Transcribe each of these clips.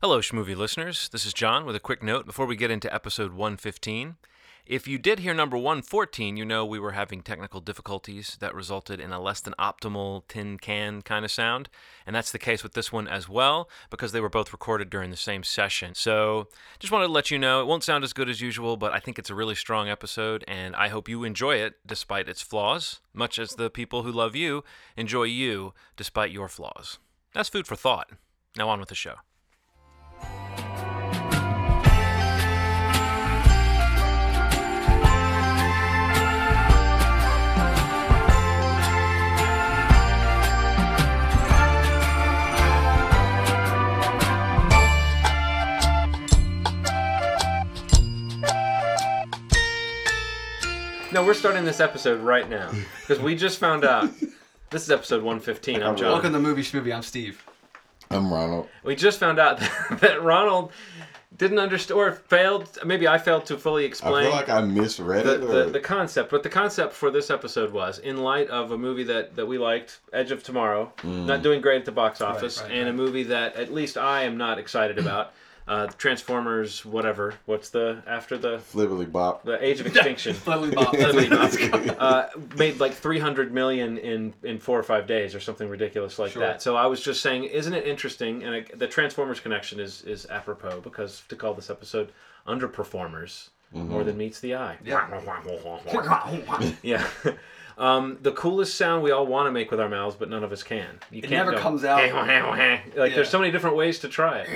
Hello, Schmovie listeners. This is John with a quick note before we get into episode 115. If you did hear number 114, you know we were having technical difficulties that resulted in a less than optimal tin can kind of sound. And that's the case with this one as well, because they were both recorded during the same session. So just wanted to let you know it won't sound as good as usual, but I think it's a really strong episode, and I hope you enjoy it despite its flaws, much as the people who love you enjoy you despite your flaws. That's food for thought. Now on with the show. No, we're starting this episode right now because we just found out. This is episode 115. I'm John. Welcome to the Movie Schmovie. I'm Steve. I'm Ronald. We just found out that Ronald didn't understand or failed. Maybe I failed to fully I explain feel like I misread the, it. the, or- the concept. But the concept for this episode was, in light of a movie that, that we liked, Edge of Tomorrow, Mm. not doing great at the box office, right, and a movie that at least I am not excited about. Uh, Transformers, whatever. What's the after the Flibbly bop. the Age of Extinction? Lily Bob. Lily Bob. uh, made like 300 million in in four or five days or something ridiculous like Sure. that. So I was just saying, isn't it interesting? And it, the Transformers connection is is apropos because to call this episode "Underperformers" more than meets the eye. Yeah. yeah. Um, the coolest sound we all want to make with our mouths, but none of us can. You It never comes out. like Yeah. there's so many different ways to try it,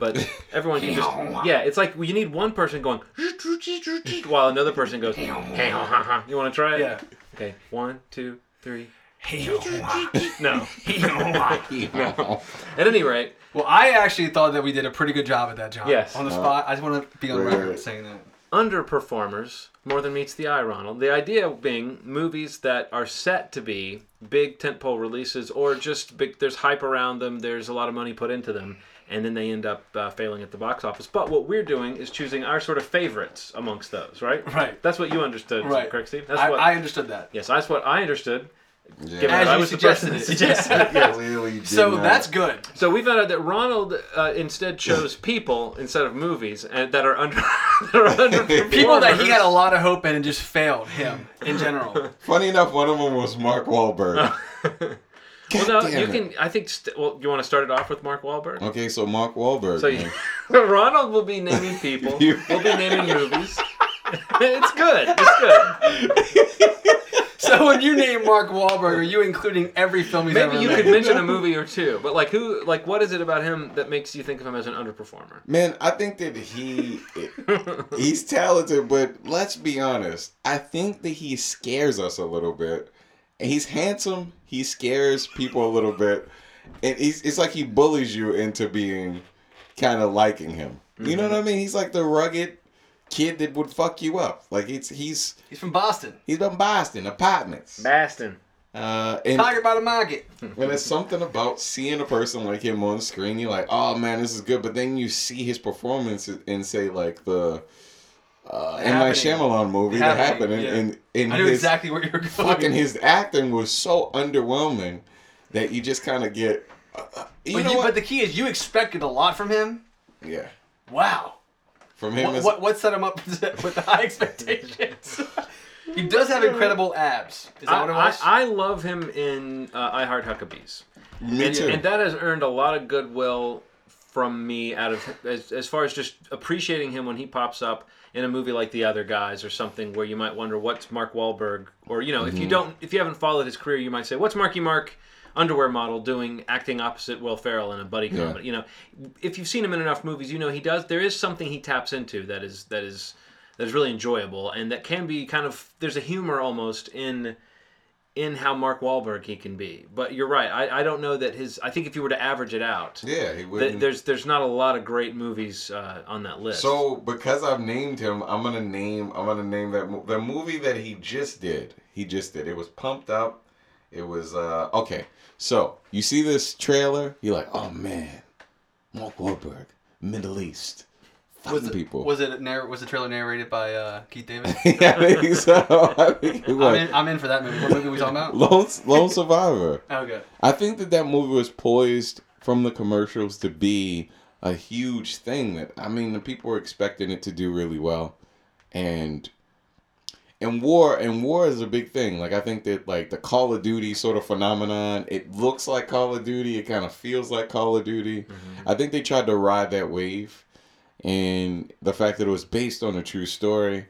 but everyone can just yeah. It's like you need one person going while another person goes. You want to try it? Yeah. Okay. One, two, three. No. no. At any rate, Well, I actually thought that we did a pretty good job at that, John. Yes. On the spot. I just want to be on record saying that. Underperformers more than meets the eye, Ronald. The idea being movies that are set to be big tentpole releases or just big. There's hype around them. There's a lot of money put into them, and then they end up uh, failing at the box office. But what we're doing is choosing our sort of favorites amongst those, right? Right. That's what you understood, Right. correct, Steve? That's I, what. I understood that. yes, that's what I understood. Yeah. Given As that I you was the person that suggested it. suggested it. Yes. Clearly did So not. that's good. So we found out that Ronald uh, instead chose people instead of movies, and that are under that are underperformers. People that he had a lot of hope in and just failed him in general. Funny enough, one of them was Mark Wahlberg. Well, no, damn you it. can. I think. St- well, you want to start it off with Mark Wahlberg. Okay, so Mark Wahlberg. So man. you, Ronald will be naming people. You- We'll be naming movies. it's good. It's good. So when you name Mark Wahlberg, are you including every film he's Maybe ever you made? could mention a movie or two, but like who? Like what is it about him that makes you think of him as an underperformer? Man, I think that he he's talented, but let's be honest. I think that he scares us a little bit. And he's handsome. He scares people a little bit, and he's it's like he bullies you into being kind of liking him. You know what mm-hmm. I mean? He's like the rugged kid that would fuck you up. Like it's he's He's from Boston. he's from Boston apartments. Boston. Uh, and Tiger by the market. and there's something about seeing a person like him on screen. You're like, oh man, this is good. But then you see his performance and say like the uh, M Night Happening. Shyamalan movie, The Happening, Happening, yeah. and and I knew his exactly where you were going. fucking his acting was so underwhelming that you just kind of get. Uh, uh, you but, know you, what? but the key is you expected a lot from him. yeah, Wow. From him What, as what, what set him up with the high expectations? he does have incredible abs. Is that I, what it I, was? I love him in uh, I Heart Huckabees. me and, too. and that has earned a lot of goodwill from me out of as, as far as just appreciating him when he pops up in a movie like The Other Guys or something where you might wonder what's Mark Wahlberg or you know if you don't if you haven't followed his career you might say what's Marky Mark underwear model doing acting opposite Will Ferrell in a buddy Yeah. comedy you know if you've seen him in enough movies you know he does there is something he taps into that is that is that is really enjoyable and that can be kind of there's a humor almost in in how Mark Wahlberg he can be. But you're right. I, I don't know that his. I think if you were to average it out, yeah, he wouldn't. there's there's not a lot of great movies uh, on that list. So because I've named him, I'm gonna name I'm gonna name that mo- the movie that he just did. He just did. It was pumped up. It was uh okay. So you see this trailer, you're like, oh man, Mark Wahlberg, Middle East, was fucking it, people. Was it narr- was the trailer narrated by uh, Keith David? yeah, I think so. I think it I'm in, I'm in for that movie. What movie are we talking about? Lone, Lone Survivor. Okay. I think that that movie was poised from the commercials to be a huge thing that I mean the people were expecting it to do really well, and and war and war is a big thing. Like I think that like the Call of Duty sort of phenomenon. It looks like Call of Duty. It kind of feels like Call of Duty. I think they tried to ride that wave, and the fact that it was based on a true story,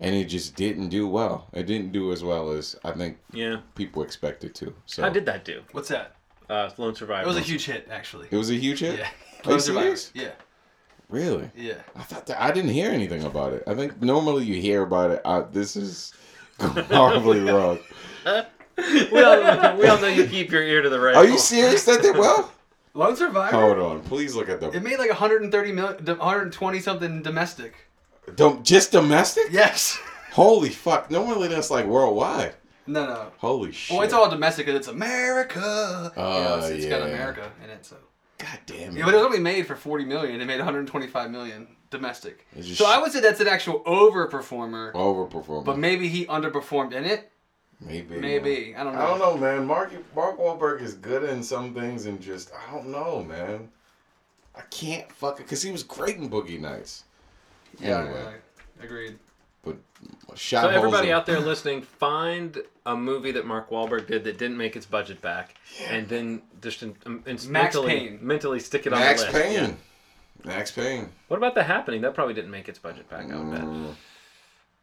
and it just didn't do well. It didn't do as well as I think Yeah. people expected to. So How did that do? What's that? Uh, Lone Survivor. It was a huge hit, actually. it was a huge hit. Yeah. Are Lone Survivor. Yeah. Really? Yeah. I thought that I didn't hear anything about it. I think normally you hear about it. I, this is horribly wrong. we, all, we all know you keep your ear to the rail. Are you serious that did well? Lone Survivor. Hold on, please look at the. It made like 130 million, 120 something domestic. Dom- just domestic. Yes. Holy fuck! Normally that's like worldwide. No, no. Holy shit! Well, it's all domestic because it's America. you know, Oh, it's, it's got. Oh, America in it, so. God damn it! Yeah, but it was only made for 40 million. It made 125 million domestic. It's just So I would say that's an actual overperformer. Overperformer. But maybe he underperformed in it. maybe, Maybe I don't know. I don't know, man. Mark Mark Wahlberg is good in some things, and just I don't know, man. I can't fuck it because he was great in Boogie Nights. Yeah, Anyway. yeah, agreed. But shot So holes everybody in- out there listening, find a movie that Mark Wahlberg did that didn't make its budget back, and then just in, um, in- Max mentally, Payne. mentally stick it on Max the list. Payne. Yeah. Max Payne. What about The Happening? That probably didn't make its budget back. I would bet. Mm,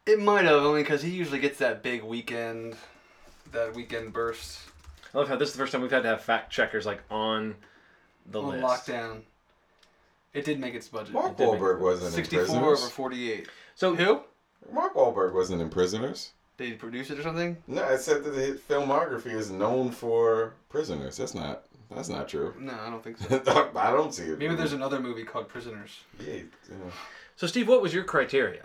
It might have only because he usually gets that big weekend, that weekend burst I love how this is the first time we've had to have fact checkers like on the on list. lockdown. It did make its budget. Mark did Wahlberg wasn't in 64 over 48. So Who? Mark Wahlberg wasn't in Prisoners. Did he produce it or something? No, it said that his filmography is known for Prisoners. That's not. That's not true. No, I don't think so. I don't see it. Maybe there's another movie called Prisoners. Yeah, yeah. So, Steve, what was your criteria?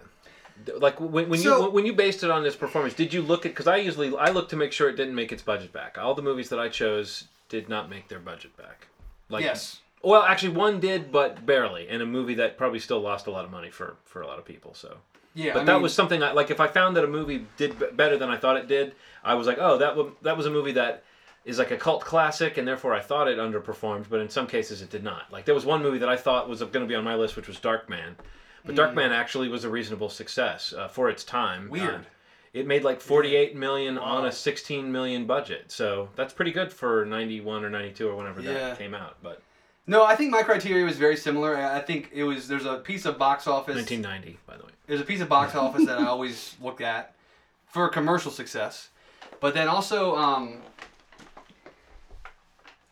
Like when, when So- you when you based it on this performance, did you look at? Because I usually I look to make sure it didn't make its budget back. All the movies that I chose did not make their budget back. Like yes. Well, actually, one did, but barely, and a movie that probably still lost a lot of money for for a lot of people. So, Yeah. but I that mean, was something I like. If I found that a movie did better than I thought it did, I was like, oh, that was that was a movie that is like a cult classic, and therefore I thought it underperformed. But in some cases, it did not. Like there was one movie that I thought was going to be on my list, which was Darkman. But Darkman actually was a reasonable success uh, for its time. Weird. Uh, it made like 48 million on a 16 million budget. So that's pretty good for 91 or 92 or whenever Yeah. that came out. But No, I think my criteria was very similar. I I think it was there's a piece of box office. 1990, by the way. There's a piece of box office that I always look at for commercial success, but then also um,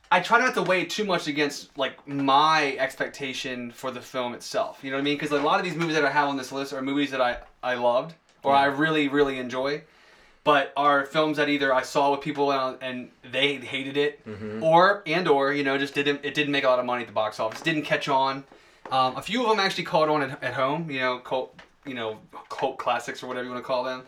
I try not to weigh too much against like my expectation for the film itself. You know what I mean? Because a lot of these movies that I have on this list are movies that I I loved or I really really enjoy, but are films that either I saw with people and, and they hated it, or and or you know just didn't it didn't make a lot of money at the box office, didn't catch on. Um, a few of them actually caught on at, at home. You know, you know cult classics or whatever you want to call them.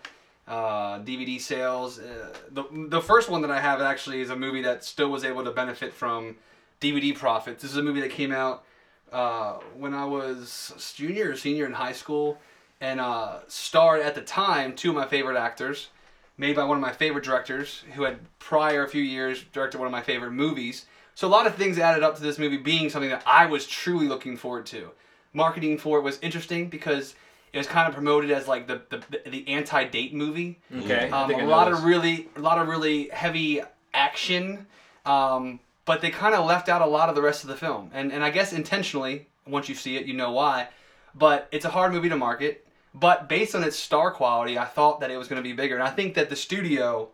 Uh, DVD sales. Uh, the the first one that I have actually is a movie that still was able to benefit from DVD profits. This is a movie that came out uh, when I was junior or senior in high school, and uh, starred at the time two of my favorite actors, made by one of my favorite directors who had prior a few years directed one of my favorite movies. So a lot of things added up to this movie being something that I was truly looking forward to. Marketing for it was interesting because it was kind of promoted as like the the, the anti-date movie. Okay. I Um, think I a know lot of really, a lot of really heavy action, um, but they kind of left out a lot of the rest of the film, and and I guess intentionally. Once you see it, you know why. But it's a hard movie to market. But based on its star quality, I thought that it was going to be bigger, and I think that the studio,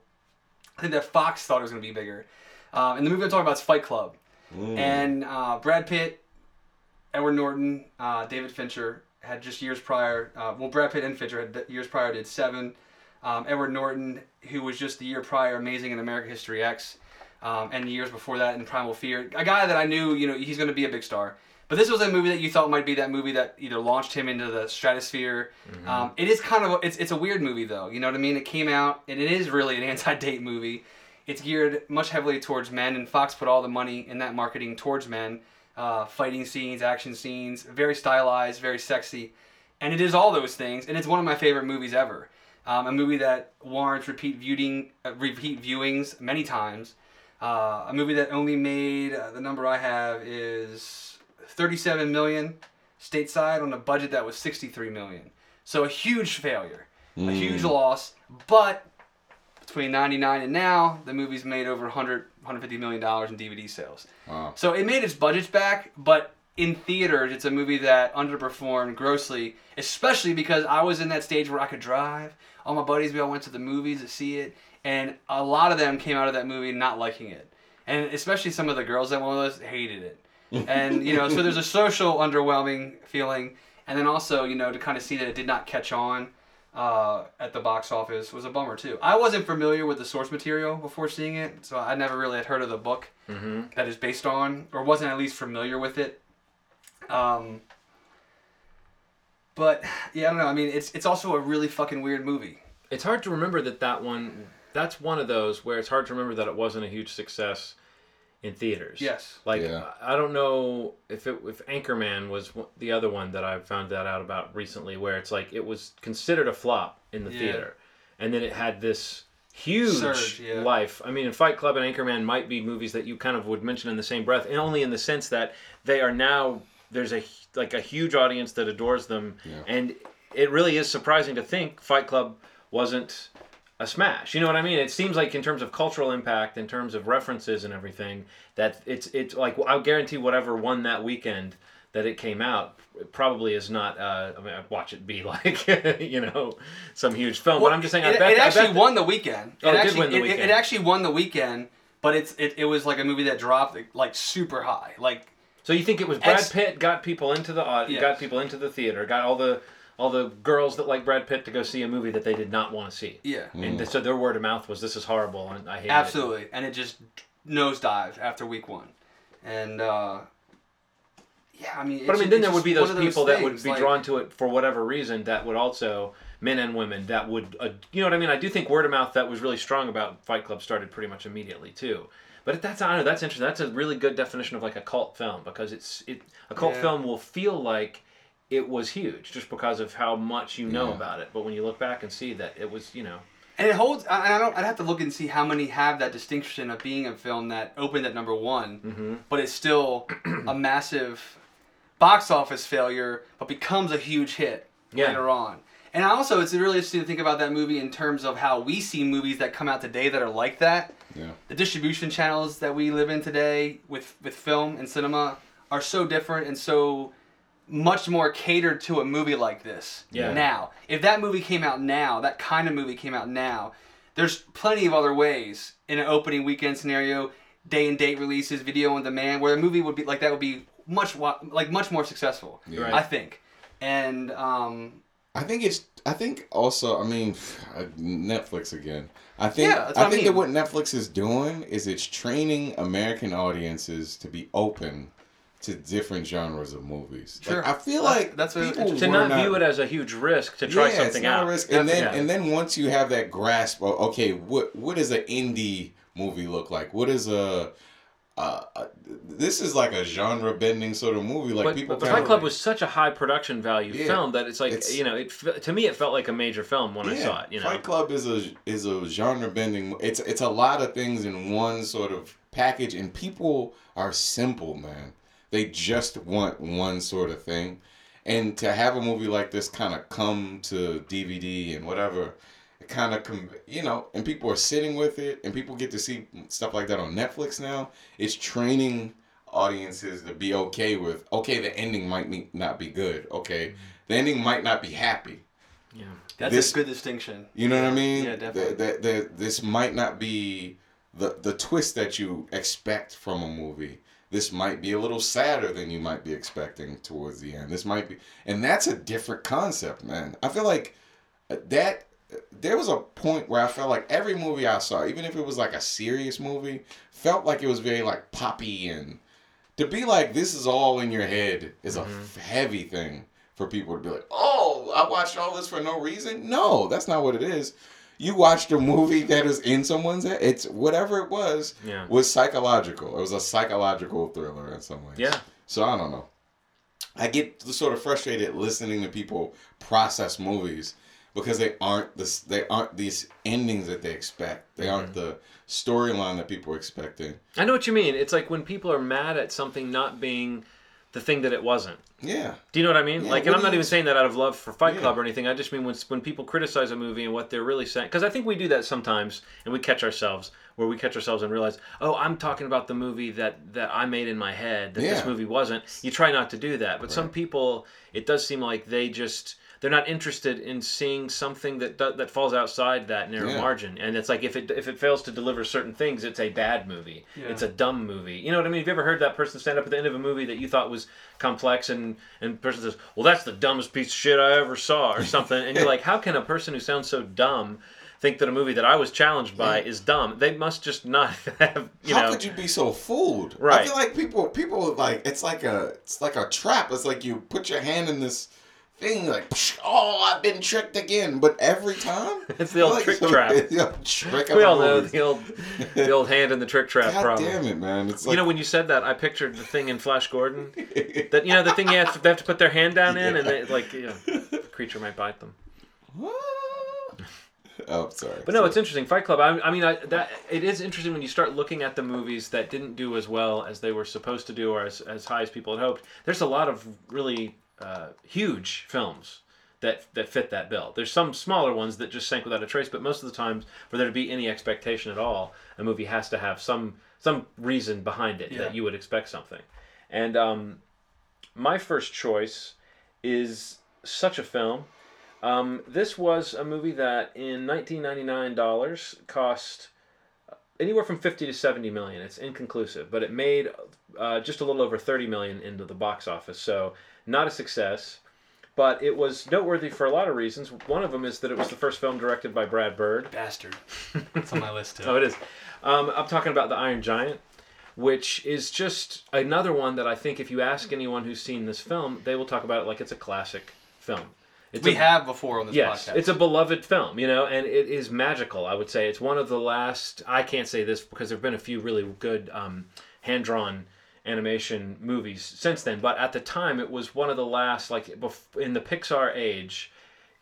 I think that Fox thought it was going to be bigger. Um, and the movie I'm talking about is Fight Club, and uh, Brad Pitt, Edward Norton, uh, David Fincher had just years prior. Uh, well, Brad Pitt and Fincher had years prior did Seven. Um, Edward Norton, who was just the year prior amazing in American History X, um, and the years before that in Primal Fear, a guy that I knew, you know, he's going to be a big star. But this was a movie that you thought might be that movie that either launched him into the stratosphere. Um, it is kind of a, it's it's a weird movie though. You know what I mean? It came out and it is really an anti-date movie. It's geared much heavily towards men, and Fox put all the money in that marketing towards men. Uh, fighting scenes, action scenes, very stylized, very sexy, and it is all those things. And it's one of my favorite movies ever. Um, a movie that warrants repeat viewing, uh, repeat viewings many times. Uh, a movie that only made uh, the number I have is 37 million stateside on a budget that was 63 million. So a huge failure, a huge loss. But between 99 and now, the movie's made over 100 150 million dollars in DVD sales. Wow. So it made its budgets back, but in theaters, it's a movie that underperformed grossly, especially because I was in that stage where I could drive. All my buddies, we all went to the movies to see it, and a lot of them came out of that movie not liking it. And especially some of the girls that went with us hated it. And, you know, so there's a social underwhelming feeling. And then also, you know, to kind of see that it did not catch on uh, at the box office was a bummer, too. I wasn't familiar with the source material before seeing it, so I never really had heard of the book Mm-hmm. that is based on, or wasn't at least familiar with it. Um, but yeah, I don't know. I mean, it's it's also a really fucking weird movie. It's hard to remember that that one. That's one of those where it's hard to remember that it wasn't a huge success in theaters. Yes. Like Yeah. I don't know if it if Anchorman was the other one that I found that out about recently, where it's like it was considered a flop in the Yeah. theater, and then it had this huge Surge, yeah. life. I mean, Fight Club and Anchorman might be movies that you kind of would mention in the same breath, and only in the sense that they are now there's a like a huge audience that adores them, Yeah. and it really is surprising to think Fight Club wasn't a smash. You know what I mean? It seems like in terms of cultural impact, in terms of references and everything, that it's it's like I guarantee whatever won that weekend that it came out it probably is not. Uh, I mean, I'd watch it be like you know some huge film, but I'm just saying. it, I bet, it actually won the weekend. Oh, it did actually, win the it- it- weekend. It, actually won the weekend, but it's it, it was like a movie that dropped like super high. Like So you think it was Brad Pitt got people into the au- Yes. got people into the theater, got all the all the girls that like Brad Pitt to go see a movie that they did not want to see. yeah, And th- so their word of mouth was, "This is horrible," and I hate it. absolutely, and it just nosedived after week one, and uh, yeah, I mean. But I mean, then there would be those of those people that would be like- drawn to it for whatever reason. That would also men and women that would, uh, you know what I mean? I do think word of mouth that was really strong about Fight Club started pretty much immediately too. But that's I don't know. That's interesting. That's a really good definition of like a cult film because it's it a cult Yeah. film will feel like it was huge just because of how much you know Yeah. about it. But when you look back and see that it was, you know, And it holds. I, I don't. I'd have to look and see how many have that distinction of being a film that opened at number one, Mm-hmm. but it's still a massive box office failure, but becomes a huge hit Yeah. later on. And also, it's really interesting to think about that movie in terms of how we see movies that come out today that are like that. Yeah. The distribution channels that we live in today with with film and cinema are so different and so much more catered to a movie like this Yeah. now. If that movie came out now, that kind of movie came out now, there's plenty of other ways in an opening weekend scenario, day and date releases, video on demand, where a movie would be like that would be much like much more successful. Yeah. Right. I think. And um, I think it's. I think also. I mean, uh, Netflix again. I think. Yeah, that's I what I think that what Netflix is doing is it's training American audiences to be open to different genres of movies. Sure. Like, I feel That's- like that's a- people to were not, view it as a huge risk to try yeah, something it's not out. A risk. And then Yeah. and then once you have that grasp of okay, what what does an indie movie look like? What is a uh, this is like a genre bending sort of movie. Like but, people but Fight Club like- was such a high production value Yeah. film that it's like It's- you know it to me it felt like a major film when I saw it. You know, Fight Club is a is a genre bending. It's it's a lot of things in one sort of package, and people are simple, man. They just want one sort of thing, and to have a movie like this kind of come to DVD and whatever, it kind of com- you know, and people are sitting with it, and people get to see stuff like that on Netflix now. It's training audiences to be okay with okay the ending might be, not be good okay the ending might not be happy yeah. that's This- a good distinction. you know what I mean? Yeah, definitely. That that this might not be the the twist that you expect from a movie. This might be a little sadder than you might be expecting towards the end. This might be, and that's a different concept, man. I feel like uh, that uh, there was a point where I felt like every movie I saw, even if it was like a serious movie, felt like it was very like poppy and to be like this is all in your head is a mm-hmm. f- heavy thing for people to be like, oh, I watched all this for no reason. No, that's not what it is. You watched a movie that is in someone's head. It's whatever it was Yeah. was psychological. It was a psychological thriller in some ways. Yeah. So I don't know. I get sort of frustrated listening to people process movies because they aren't this they aren't these endings that they expect. They aren't Mm-hmm. the storyline that people are expecting. I know what you mean. It's like when people are mad at something not being the thing that it wasn't. Yeah. Do you know what I mean? Yeah, like, and I'm not even saying that out of love for Fight Yeah. Club or anything. I just mean when when people criticize a movie and what they're really saying, because I think we do that sometimes, and we catch ourselves where we catch ourselves and realize, oh, I'm talking about the movie that that I made in my head that this movie wasn't. You try not to do that, but some people, it does seem like they just they're not interested in seeing something that that falls outside that narrow Yeah. margin. And it's like if it if it fails to deliver certain things, it's a bad movie. Yeah. It's a dumb movie. You know what I mean? Have you ever heard that person stand up at the end of a movie that you thought was complex and and the person says, "Well, that's the dumbest piece of shit I ever saw," or something, and you're like, "How can a person who sounds so dumb?" Think that a movie that I was challenged by is dumb. They must just not have, you How know. could you be so fooled? Right. I Right. feel like people people like it's like a it's like a trap. It's like you put your hand in this thing like psh, oh I've been tricked again. But every time It's the old like, trick so- trap. trick we all know the old, the old hand in the trick trap God problem. damn it, man! It's like you know, when you said that, I pictured the thing in Flash Gordon. That you know, the thing you have to, they have to put their hand down in, and they, like, you know, the creature might bite them. oh, sorry. But no, it's interesting. Fight Club. I, I mean, I, that it is interesting when you start looking at the movies that didn't do as well as they were supposed to do, or as, as high as people had hoped. There's a lot of really uh, huge films that that fit that bill. There's some smaller ones that just sank without a trace, but most of the times, for there to be any expectation at all, a movie has to have some some reason behind it Yeah. that you would expect something. And um, my first choice is such a film. Um, this was a movie that in 1999 dollars cost anywhere from 50 to 70 million. It's inconclusive, but it made uh, just a little over 30 million into the box office. So not a success, but it was noteworthy for a lot of reasons. One of them is that it was the first film directed by Brad Bird. Bastard. It's on my list too. Oh, it is. Um, I'm talking about the Iron Giant, which is just another one that I think if you ask anyone who's seen this film, they will talk about it like it's a classic film. It's we a- have before on this yes, podcast. it's a beloved film, you know, and it is magical. I would say it's one of the last. I can't say this because there've been a few really good um, hand drawn animation movies since then, but at the time it was one of the last, like in the Pixar age.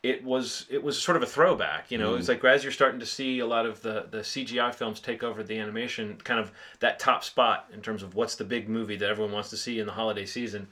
It was it was sort of a throwback, you know. It was like as you're starting to see a lot of the the CGI films take over the animation, kind of that top spot in terms of what's the big movie that everyone wants to see in the holiday season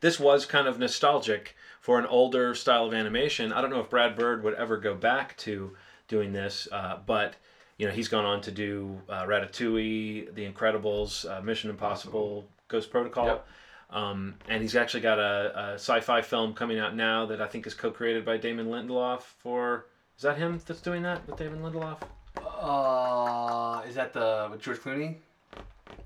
this was kind of nostalgic for an older style of animation. I don't know if Brad Bird would ever go back to doing this, uh, but you know he's gone on to do uh, Ratatouille, The Incredibles, uh, Mission Impossible, Ghost Protocol. Yep. Um, and he's actually got a, a sci-fi film coming out now that I think is co-created by Damon Lindelof. For is that him that's doing that with Damon Lindelof? Uh, is that the with George Clooney?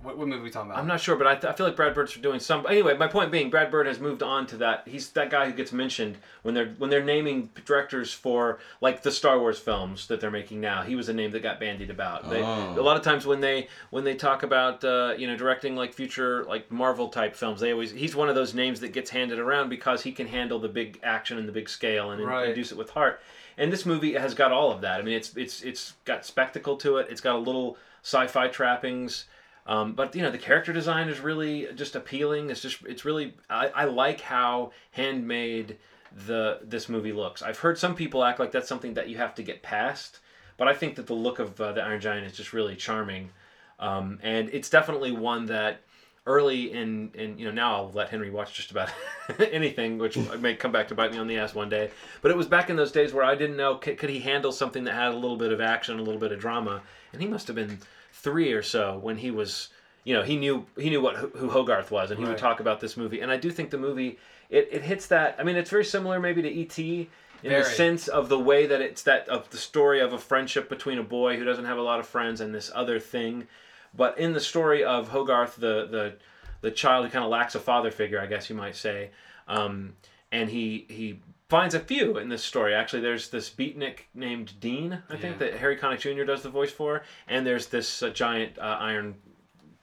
What, what movie are we talking about? I'm not sure, but I, th- I feel like Brad Bird's doing some. Anyway, my point being, Brad Bird has moved on to that. He's that guy who gets mentioned when they're when they're naming directors for like the Star Wars films that they're making now. He was a name that got bandied about. They, Oh. A lot of times when they when they talk about uh, you know directing like future like Marvel type films, they always he's one of those names that gets handed around because he can handle the big action and the big scale and Right. induce it with heart. And this movie has got all of that. I mean, it's it's it's got spectacle to it. It's got a little sci-fi trappings. Um, but you know the character design is really just appealing. It's just it's really I, I like how handmade the this movie looks. I've heard some people act like that's something that you have to get past, but I think that the look of uh, the Iron Giant is just really charming, um, and it's definitely one that early in in you know now I'll let Henry watch just about anything, which may come back to bite me on the ass one day. But it was back in those days where I didn't know could, could he handle something that had a little bit of action, a little bit of drama, and he must have been three or so when he was you know he knew he knew what who Hogarth was and he would talk about this movie. And I do think the movie it, it hits that I mean it's very similar maybe to E.T. in the sense of the way that it's that of the story of a friendship between a boy who doesn't have a lot of friends and this other thing. But in the story of Hogarth the the the child who kind of lacks a father figure I guess you might say um, and he he finds a few in this story. Actually, there's this beatnik named Dean, I think, Yeah. that Harry Connick Jr. does the voice for, and there's this uh, giant uh, iron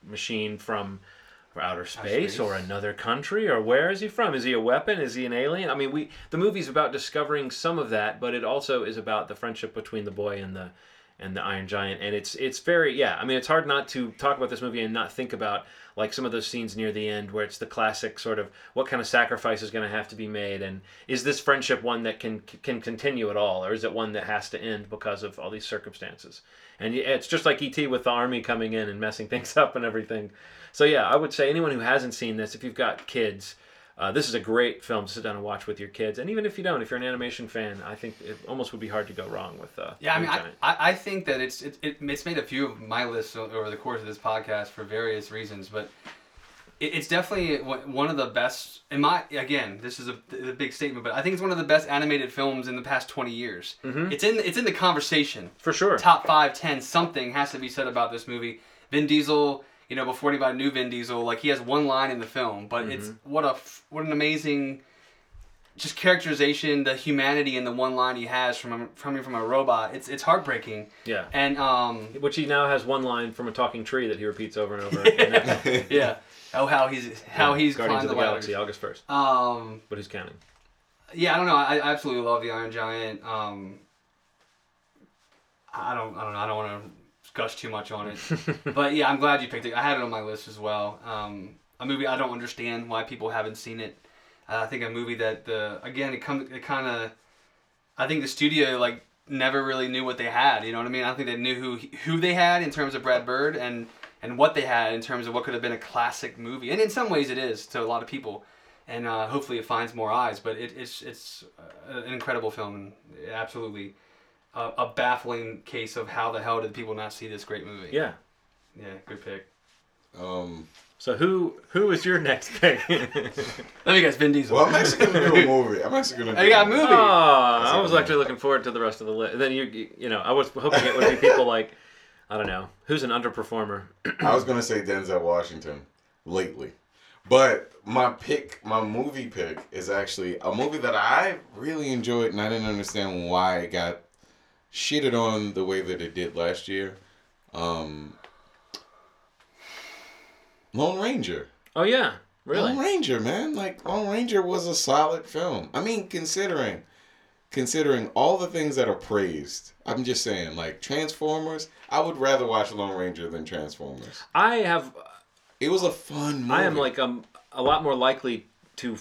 machine from outer space, space. or another country, or where is he from? Is he a weapon? Is he an alien? I mean, we the movie's about discovering some of that, but it also is about the friendship between the boy and the and the Iron Giant, and it's it's very yeah. I mean, it's hard not to talk about this movie and not think about like some of those scenes near the end where it's the classic sort of what kind of sacrifice is going to have to be made, and is this friendship one that can can continue at all, or is it one that has to end because of all these circumstances? And it's just like ET with the army coming in and messing things up and everything. So yeah, I would say anyone who hasn't seen this, if you've got kids uh, this is a great film to sit down and watch with your kids, and even if you don't, if you're an animation fan, I think it almost would be hard to go wrong with. Uh, yeah, I mean, I, I, think that it's it, it, it's made a few of my lists over the course of this podcast for various reasons, but it, it's definitely one of the best. In my again, this is a, a, big statement, but I think it's one of the best animated films in the past twenty years. Mm-hmm. It's in it's in the conversation for sure. Top five, ten, something has to be said about this movie. Vin Diesel you know, before anybody knew Vin Diesel, like he has one line in the film, but mm-hmm. it's what a what an amazing just characterization, the humanity in the one line he has from coming from a robot. It's it's heartbreaking. Yeah. And um, which he now has one line from a talking tree that he repeats over and over. yeah. Oh, how he's how yeah. he's Guardians of the, the Galaxy, August first. Um, but who's counting? Yeah, I don't know. I, I absolutely love the Iron Giant. Um, I don't, I don't know. I don't want to gush too much on it. but yeah, I'm glad you picked it. I had it on my list as well. Um, a movie I don't understand why people haven't seen it. Uh, I think a movie that the again it comes it kind of I think the studio like never really knew what they had. You know what I mean? I think they knew who who they had in terms of Brad Bird and and what they had in terms of what could have been a classic movie. And in some ways, it is to a lot of people. And uh, hopefully, it finds more eyes. But it, it's it's uh, an incredible film absolutely a, a, baffling case of how the hell did people not see this great movie? Yeah. Yeah, good pick. Um. So who who is your next pick? Let me guess, Vin Diesel. Well, I'm actually gonna do a movie. I'm actually gonna. Do you got a movie. Oh, I was actually looking forward to the rest of the list. Then you you know I was hoping it would be people like I don't know who's an underperformer. I was gonna say Denzel Washington lately. But my pick, my movie pick, is actually a movie that I really enjoyed, and I didn't understand why it got shitted on the way that it did last year. Um, Lone Ranger. Oh yeah, really? Lone Ranger, man. Like Lone Ranger was a solid film. I mean, considering considering all the things that are praised. I'm just saying, like Transformers, I would rather watch Lone Ranger than Transformers. I have. It was a fun movie. I am like um, a lot more likely to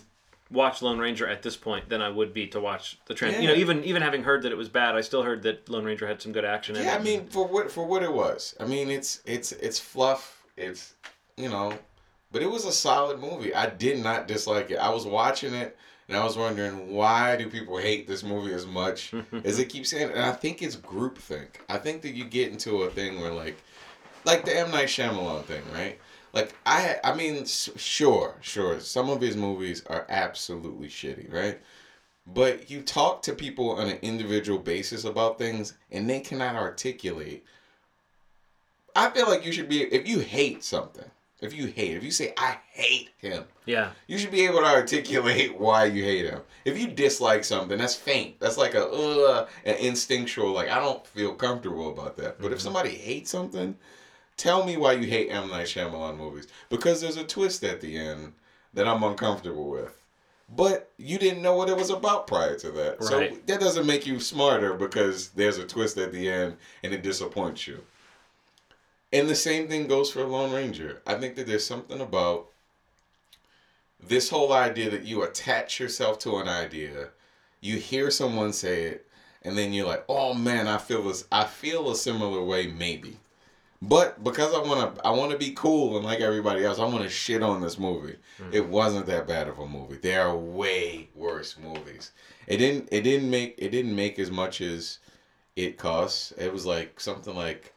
watch Lone Ranger at this point than I would be to watch the trend. Yeah. You know, even even having heard that it was bad, I still heard that Lone Ranger had some good action. Yeah, I mean, for what for what it was. I mean, it's it's it's fluff. It's you know, but it was a solid movie. I did not dislike it. I was watching it. And I was wondering why do people hate this movie as much as it keeps saying? And I think it's groupthink. I think that you get into a thing where like, like the M Night Shyamalan thing, right? Like I I mean sure sure some of his movies are absolutely shitty right? But you talk to people on an individual basis about things and they cannot articulate. I feel like you should be if you hate something if you hate if you say I hate him yeah. you should be able to articulate why you hate him. If you dislike something that's faint. That's like a uh an instinctual like I don't feel comfortable about that. But mm-hmm. if somebody hates something Tell me why you hate M Night Shyamalan movies because there's a twist at the end that I'm uncomfortable with. But you didn't know what it was about prior to that. Right. So that doesn't make you smarter because there's a twist at the end and it disappoints you. And the same thing goes for Lone Ranger. I think that there's something about this whole idea that you attach yourself to an idea, you hear someone say it, and then you're like, "Oh man, I feel this. I feel a similar way, maybe." But because I want to, I want to be cool and like everybody else, I want to shit on this movie. Mm-hmm. It wasn't that bad of a movie. There are way worse movies. It didn't. It didn't make. It didn't make as much as it costs. It was like something like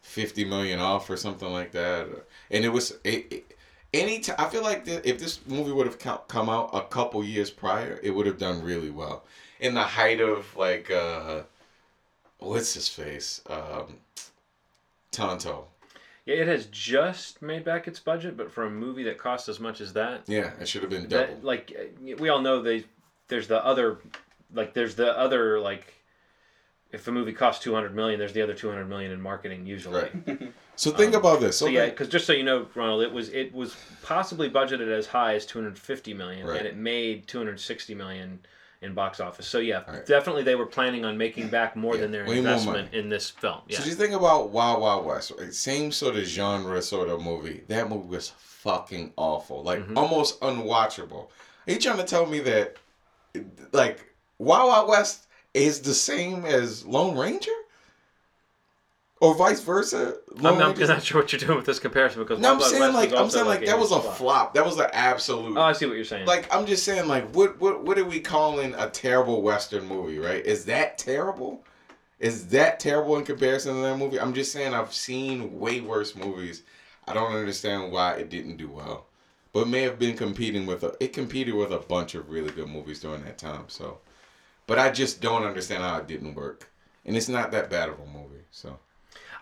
fifty million off or something like that. And it was. It, it, any time, I feel like th- if this movie would have come out a couple years prior, it would have done really well. In the height of like, uh, what's his face? Um, Tonto. Yeah, it has just made back its budget, but for a movie that cost as much as that, yeah, it should have been double. That, like we all know, they there's the other, like there's the other like, if a movie costs two hundred million, there's the other two hundred million in marketing usually. Right. so think um, about this. So, so yeah, because just so you know, Ronald, it was it was possibly budgeted as high as two hundred fifty million, right. and it made two hundred sixty million in box office. So yeah, Right. definitely they were planning on making back more Yeah, than their investment in this film. Yeah. So you think about Wild Wild West, right? Same sort of genre sort of movie. That movie was fucking awful, like Mm-hmm. almost unwatchable. Are you trying to tell me that, like, Wild Wild West is the same as Lone Ranger, or vice versa? I'm, I'm Ranger's- not sure what you're doing with this comparison because No, I'm saying like I'm saying like that was a flop. flop. That was an absolute. Oh, I see what you're saying. Like I'm just saying, like what what what are we calling a terrible Western movie? Right? Is that terrible? Is that terrible in comparison to that movie? I'm just saying I've seen way worse movies. I don't understand why it didn't do well, but it may have been competing with a. It competed with a bunch of really good movies during that time. So, but I just don't understand how it didn't work, and it's not that bad of a movie. So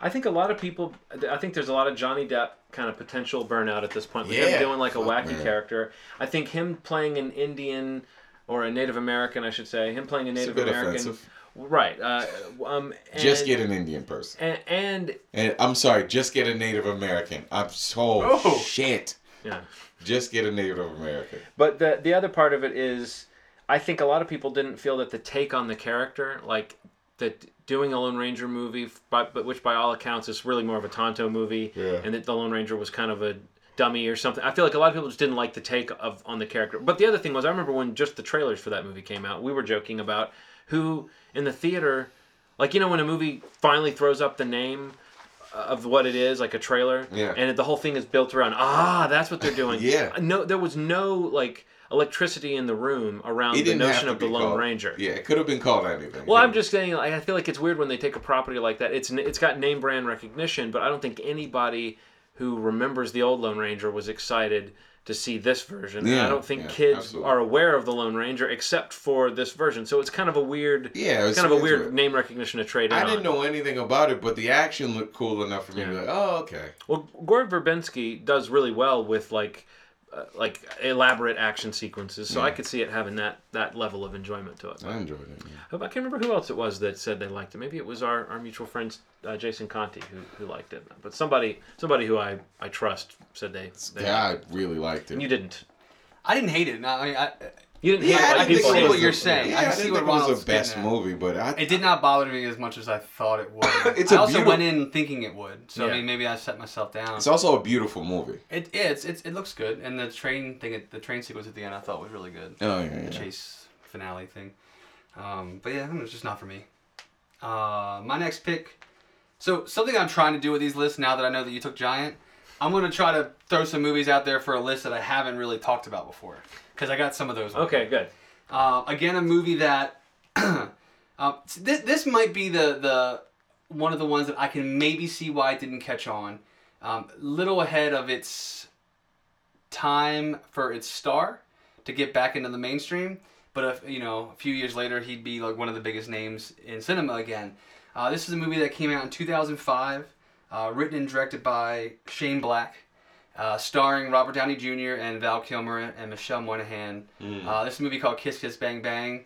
I think a lot of people. I think there's a lot of Johnny Depp kind of potential burnout at this point. With Yeah. him doing like a wacky man. character. I think him playing an Indian or a Native American, I should say, him playing a a Native bit American. offensive. Right. Uh, um, and, Just get an Indian person. And, and And I'm sorry, just get a Native American. I'm so Oh. shit. yeah. Just get a Native American. But the the other part of it is, I think a lot of people didn't feel that the take on the character, like that doing a Lone Ranger movie, but but which by all accounts is really more of a Tonto movie, Yeah. and that the Lone Ranger was kind of a dummy or something. I feel like a lot of people just didn't like the take of on the character. But the other thing was, I remember when just the trailers for that movie came out, we were joking about who in the theater, like you know when a movie finally throws up the name of what it is, like a trailer, Yeah. and the whole thing is built around ah, that's what they're doing. Yeah. no, there was no like electricity in the room around the notion of the Lone called- Ranger. Yeah, it could have been called anything. Well, I'm just saying, like, I feel like it's weird when they take a property like that. It's it's got name brand recognition, but I don't think anybody who remembers the old Lone Ranger was excited to see this version. And I don't think yeah, kids absolutely. are aware of the Lone Ranger except for this version. So it's kind of a weird, Yeah, kind of a weird name recognition to trade in I didn't know anything about it, but the action looked cool enough for me to be like, oh, okay. Well, Gore Verbinski does really well with like. Uh, like elaborate action sequences, so I could see it having that that level of enjoyment to it. I enjoyed it. yeah. I can't remember who else it was that said they liked it. Maybe it was our, our mutual friend uh, Jason Conti who, who liked it. But somebody somebody who I, I trust said they. they Yeah, I really liked it. And you didn't. I didn't hate it. No, I mean, I, You didn't yeah, hate I it. didn't People think what you're saying. Yeah, I I, see what think it was Ronald's the best movie, but I, it did not bother me as much as I thought it would. It's I a also beautiful- went in thinking it would. So Yeah. I mean, maybe I set myself down. it's also a beautiful movie. It yeah, it's, it's it looks good, and the train thing, the train sequence at the end, I thought was really good. Oh yeah, The chase finale thing. Um, but yeah, it's just not for me. Uh, my next pick. So something I'm trying to do with these lists now that I know that you took Giant, I'm gonna try to throw some movies out there for a list that I haven't really talked about before, because I got some of those. me. Okay, good. Uh, again, a movie that uh, this, this might be the the one of the ones that I can maybe see why it didn't catch on. Um, little ahead of its time for its star to get back into the mainstream, but if, you know a few years later he'd be like one of the biggest names in cinema again. Uh, this is a movie that came out in 2005, uh, written and directed by Shane Black. Uh, starring Robert Downey Jr. and Val Kilmer and Michelle Monaghan. Uh, this movie called Kiss Kiss Bang Bang.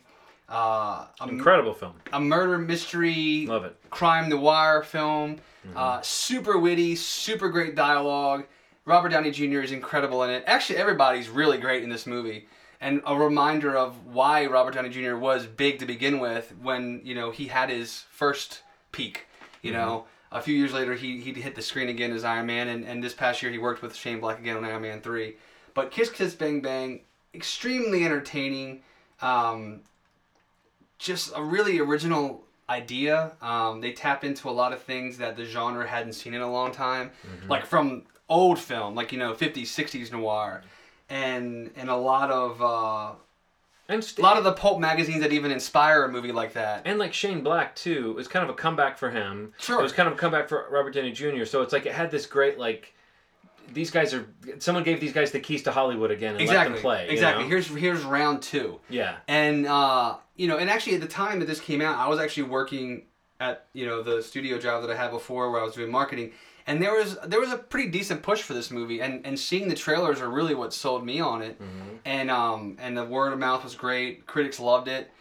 Uh, a, Incredible film. a murder mystery, Love it. crime noir film. Uh, super witty, super great dialogue. Robert Downey Jr. is incredible in it. Actually, everybody's really great in this movie. And a reminder of why Robert Downey Jr. was big to begin with when, you know, he had his first peak. You know, a few years later, he, he hit the screen again as Iron Man. And, and this past year, he worked with Shane Black again on Iron Man 3. But Kiss Kiss Bang Bang, extremely entertaining. Um, just a really original idea. Um, they tap into a lot of things that the genre hadn't seen in a long time, like from old film, like you know, 50s, 60s noir, and and a lot of uh, And a lot of the pulp magazines that even inspire a movie like that. and like Shane Black too, it was kind of a comeback for him. Sure. It was kind of a comeback for Robert Downey Jr. So it's like it had this great like. These guys are. Someone gave these guys the keys to Hollywood again and let exactly. them play. you exactly. know? Here's here's round two. Yeah. And uh, you know, and actually at the time that this came out, I was actually working at you know the studio job that I had before, where I was doing marketing, and there was there was a pretty decent push for this movie, and and seeing the trailers are really what sold me on it, and um and the word of mouth was great, critics loved it.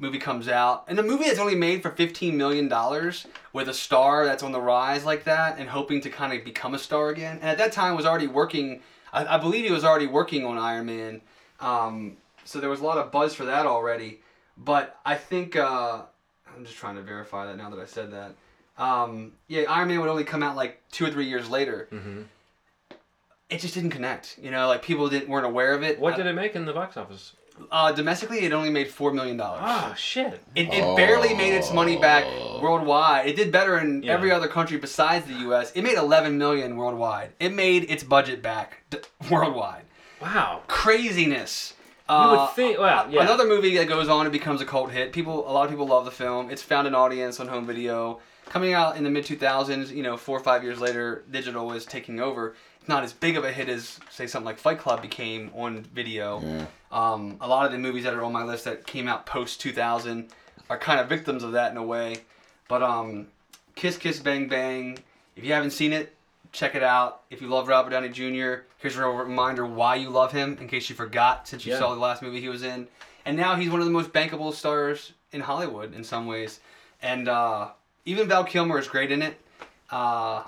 Movie comes out, and the movie that's only made for fifteen million dollars with a star that's on the rise like that, and hoping to kind of become a star again. And at that time, was already working. I, I believe he was already working on Iron Man. Um, so there was a lot of buzz for that already. But I think uh, I'm just trying to verify that now that I said that. Um, yeah, Iron Man would only come out like two or three years later. Mm-hmm. It just didn't connect. You know, like people didn't weren't aware of it. What did it make in the box office? Uh, domestically, it only made four million dollars. Oh shit! It, it barely made its money back Oh. worldwide. It did better in Yeah. every other country besides the U.S. It made 11 million worldwide. It made its budget back d- worldwide. Wow. Craziness. You Uh, would think. Well, yeah. Another movie that goes on and becomes a cult hit. People, a lot of people love the film. It's found an audience on home video. Coming out in the mid 2000s, you know, four or five years later, digital was taking over. It's not as big of a hit as, say, something like Fight Club became on video. Yeah. Um, a lot of the movies that are on my list that came out post 2000 are kind of victims of that in a way. But um, Kiss Kiss Bang Bang, if you haven't seen it, check it out. If you love Robert Downey Jr., here's a reminder why you love him in case you forgot since you Yeah. saw the last movie he was in. And now he's one of the most bankable stars in Hollywood in some ways. And uh, even Val Kilmer is great in it. Uh,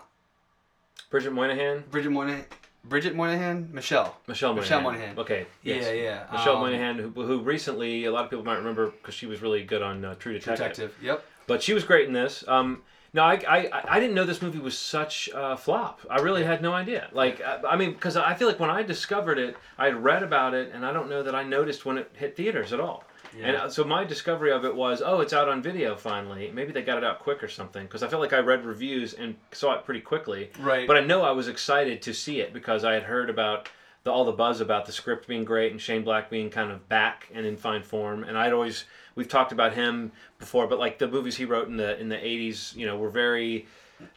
Bridget Moynahan. Bridget Moynahan. Bridget Moynahan? Michelle. Michelle Moynihan. Michelle Moynihan. Okay. Yes. Yeah, yeah. Michelle Um, Moynihan, who, who recently a lot of people might remember because she was really good on uh, True Detective. Detective. Yep. But she was great in this. Um, no, I, I, I didn't know this movie was such a flop. I really had no idea. Like, I, I mean, because I feel like when I discovered it, I had read about it, and I don't know that I noticed when it hit theaters at all. And Yeah. uh, so my discovery of it was, oh, it's out on video finally. Maybe they got it out quick or something. Because I felt like I read reviews and saw it pretty quickly. Right. But I know I was excited to see it because I had heard about the, all the buzz about the script being great and Shane Black being kind of back and in fine form. And I'd always we've talked about him before, but like the movies he wrote in the in the '80s, you know, were very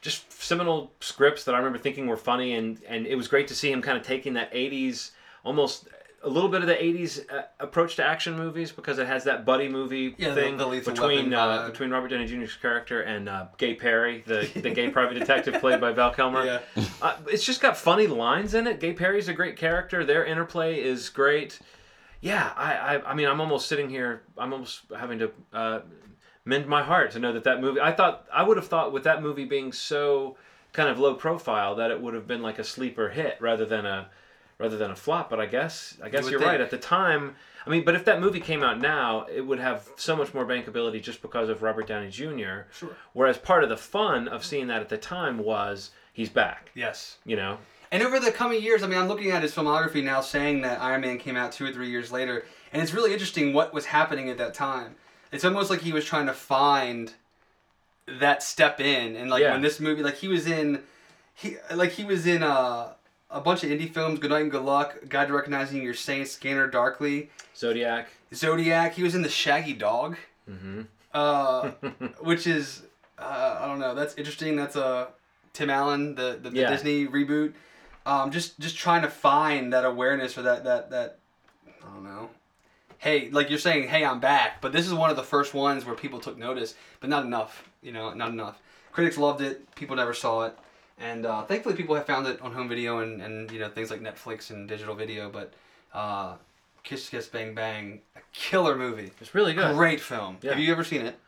just seminal scripts that I remember thinking were funny, and and it was great to see him kind of taking that '80s almost. A little bit of the '80s uh, approach to action movies because it has that buddy movie Yeah, thing the Lethal between uh, vibe. between Robert Downey Jr.'s character and uh, Gay Perry, the the gay private detective played by Val Kilmer. Yeah. Uh, it's just got funny lines in it. Gay Perry's a great character. Their interplay is great. Yeah, I, I, I mean, I'm almost sitting here. I'm almost having to uh, mend my heart to know that that movie. I thought I would have thought with that movie being so kind of low profile that it would have been like a sleeper hit rather than a rather than a flop. But I guess I guess would you're right. At the time, I mean, but if that movie came out now, it would have so much more bankability just because of Robert Downey Jr. Sure. Whereas part of the fun of seeing that at the time was he's back. Yes. You know. And over the coming years, I mean, I'm looking at his filmography now, saying that Iron Man came out two or three years later, and it's really interesting what was happening at that time. It's almost like he was trying to find that step in, and like Yeah. when this movie, like he was in, he like he was in uh, a bunch of indie films, Good Night and Good Luck, Guide to Recognizing Your Saints, Scanner Darkly, Zodiac. Zodiac. He was in The Shaggy Dog, Mm-hmm. uh, which is uh, I don't know. That's interesting. That's a Tim Allen, the the, the Yeah. Disney reboot. Um, just just trying to find that awareness or that that that I don't know. Hey, like you're saying, hey, I'm back. But this is one of the first ones where people took notice, but not enough. You know, not enough. Critics loved it. People never saw it, and uh, thankfully, people have found it on home video and and you know things like Netflix and digital video. But uh, Kiss Kiss Bang Bang, a killer movie. It's really good. Great film. Yeah. Have you ever seen it?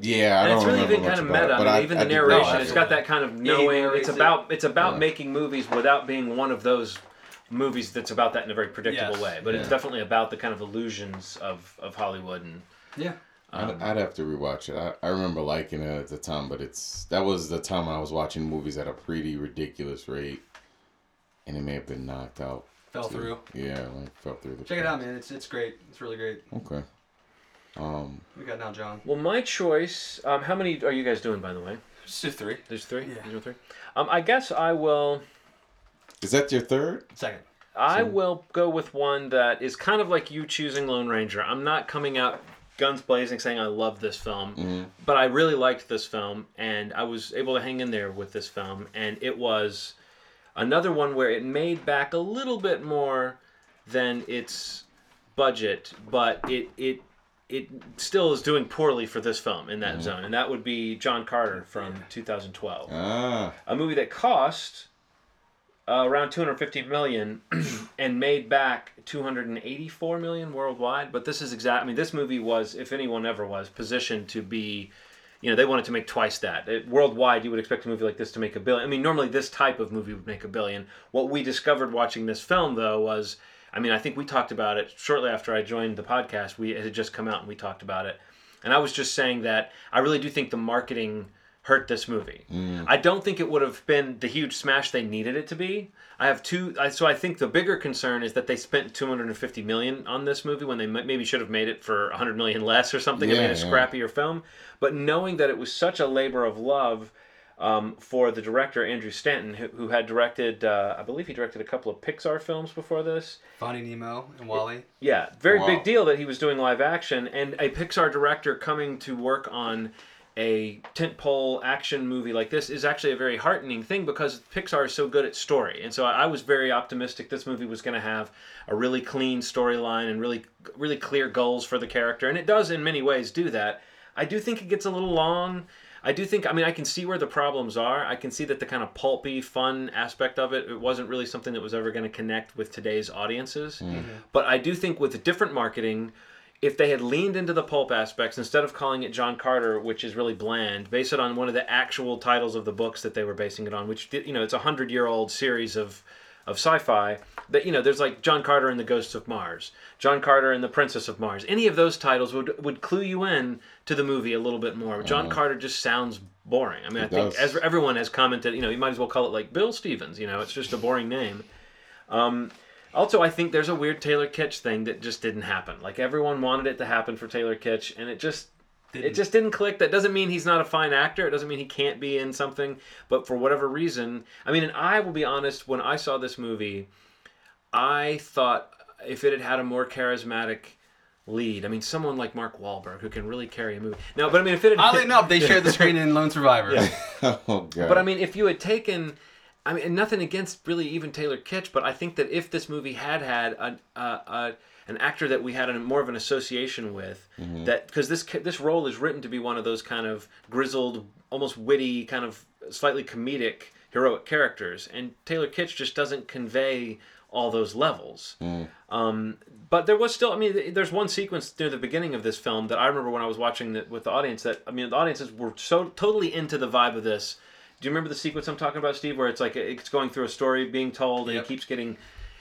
Yeah, I and don't it's really remember even kind of meta. it, I mean, even the I did narration, it's got that kind of knowing. It's about it's about Yeah. making movies without being one of those movies that's about that in a very predictable Yes. way. But it's definitely about the kind of illusions of, of Hollywood and Yeah. I'd, um, I'd have to rewatch it. I, I remember liking it at the time, but it's that was the time when I was watching movies at a pretty ridiculous rate, and it may have been knocked out. Fell too. through. Yeah, like fell through the. Check it out, man. It's it's great. It's really great. Okay. Um, we got now, John? well, my choice. Um, how many are you guys doing, by the way? Just three. There's three. Yeah. There's three. Um, I guess I will. is that your third? Second. I So- will go with one that is kind of like you choosing Lone Ranger. I'm not coming out guns blazing saying I love this film, Mhm. but I really liked this film and I was able to hang in there with this film and it was another one where it made back a little bit more than its budget, but it it it still is doing poorly for this film in that zone, and that would be John Carter from 2012 Ah, a movie that cost uh, around 250 million and made back 284 million worldwide. But this is exact i mean this movie was if anyone ever was positioned to be you know they wanted to make twice that. It, worldwide you would expect a movie like this to make a billion. I mean normally this type of movie would make a billion. What we discovered watching this film though was I mean, I think we talked about it shortly after I joined the podcast. We it had just come out and we talked about it, and I was just saying that I really do think the marketing hurt this movie. I don't think it would have been the huge smash they needed it to be. I have two, I, so I think the bigger concern is that they spent 250 million on this movie when they m- maybe should have made it for 100 million less or something and made a yeah. scrappier film. But knowing that it was such a labor of love um, for the director Andrew Stanton, who, who had directed, uh, I believe he directed a couple of Pixar films before this. Finding Nemo and WALL-E. Yeah, very Wow. big deal that he was doing live action and a Pixar director coming to work on a tentpole action movie like this is actually a very heartening thing because Pixar is so good at story. And so I was very optimistic this movie was going to have a really clean storyline and really really clear goals for the character and it does in many ways do that. I do think it gets a little long. I do think I mean I can see where the problems are. I can see that the kind of pulpy fun aspect of it it wasn't really something that was ever going to connect with today's audiences. Mm-hmm. But I do think with different marketing if they had leaned into the pulp aspects instead of calling it John Carter, which is really bland, base it on one of the actual titles of the books that they were basing it on, which you know it's a hundred year old series of of sci-fi that you know there's like John Carter and the Ghosts of Mars, John Carter and the Princess of Mars. Any of those titles would would clue you in to the movie a little bit more. John Carter just sounds boring. I mean, I think does. as everyone has commented, you know, you might as well call it like Bill Stevens. You know, it's just a boring name. Um, also, I think there's a weird Taylor Kitsch thing that just didn't happen. Like everyone wanted it to happen for Taylor Kitsch, and it just it Didn't. just didn't click. That doesn't mean he's not a fine actor. It doesn't mean he can't be in something. But for whatever reason, I mean, and I will be honest. When I saw this movie, I thought if it had had a more charismatic lead, I mean, someone like Mark Wahlberg who can really carry a movie. No, but I mean, if it had Oddly enough, they shared the screen in Lone Survivor. oh god. but I mean, if you had taken, I mean, nothing against really even Taylor Kitsch, but I think that if this movie had had a, a, a an actor that we had a, more of an association with, that because this this role is written to be one of those kind of grizzled, almost witty, kind of slightly comedic heroic characters, and Taylor Kitsch just doesn't convey all those levels. Um, but there was still, I mean, there's one sequence near the beginning of this film that I remember when I was watching it with the audience that, I mean, the audiences were so totally into the vibe of this. Do you remember the sequence I'm talking about, Steve, where it's like it's going through a story being told and Yep. he keeps getting,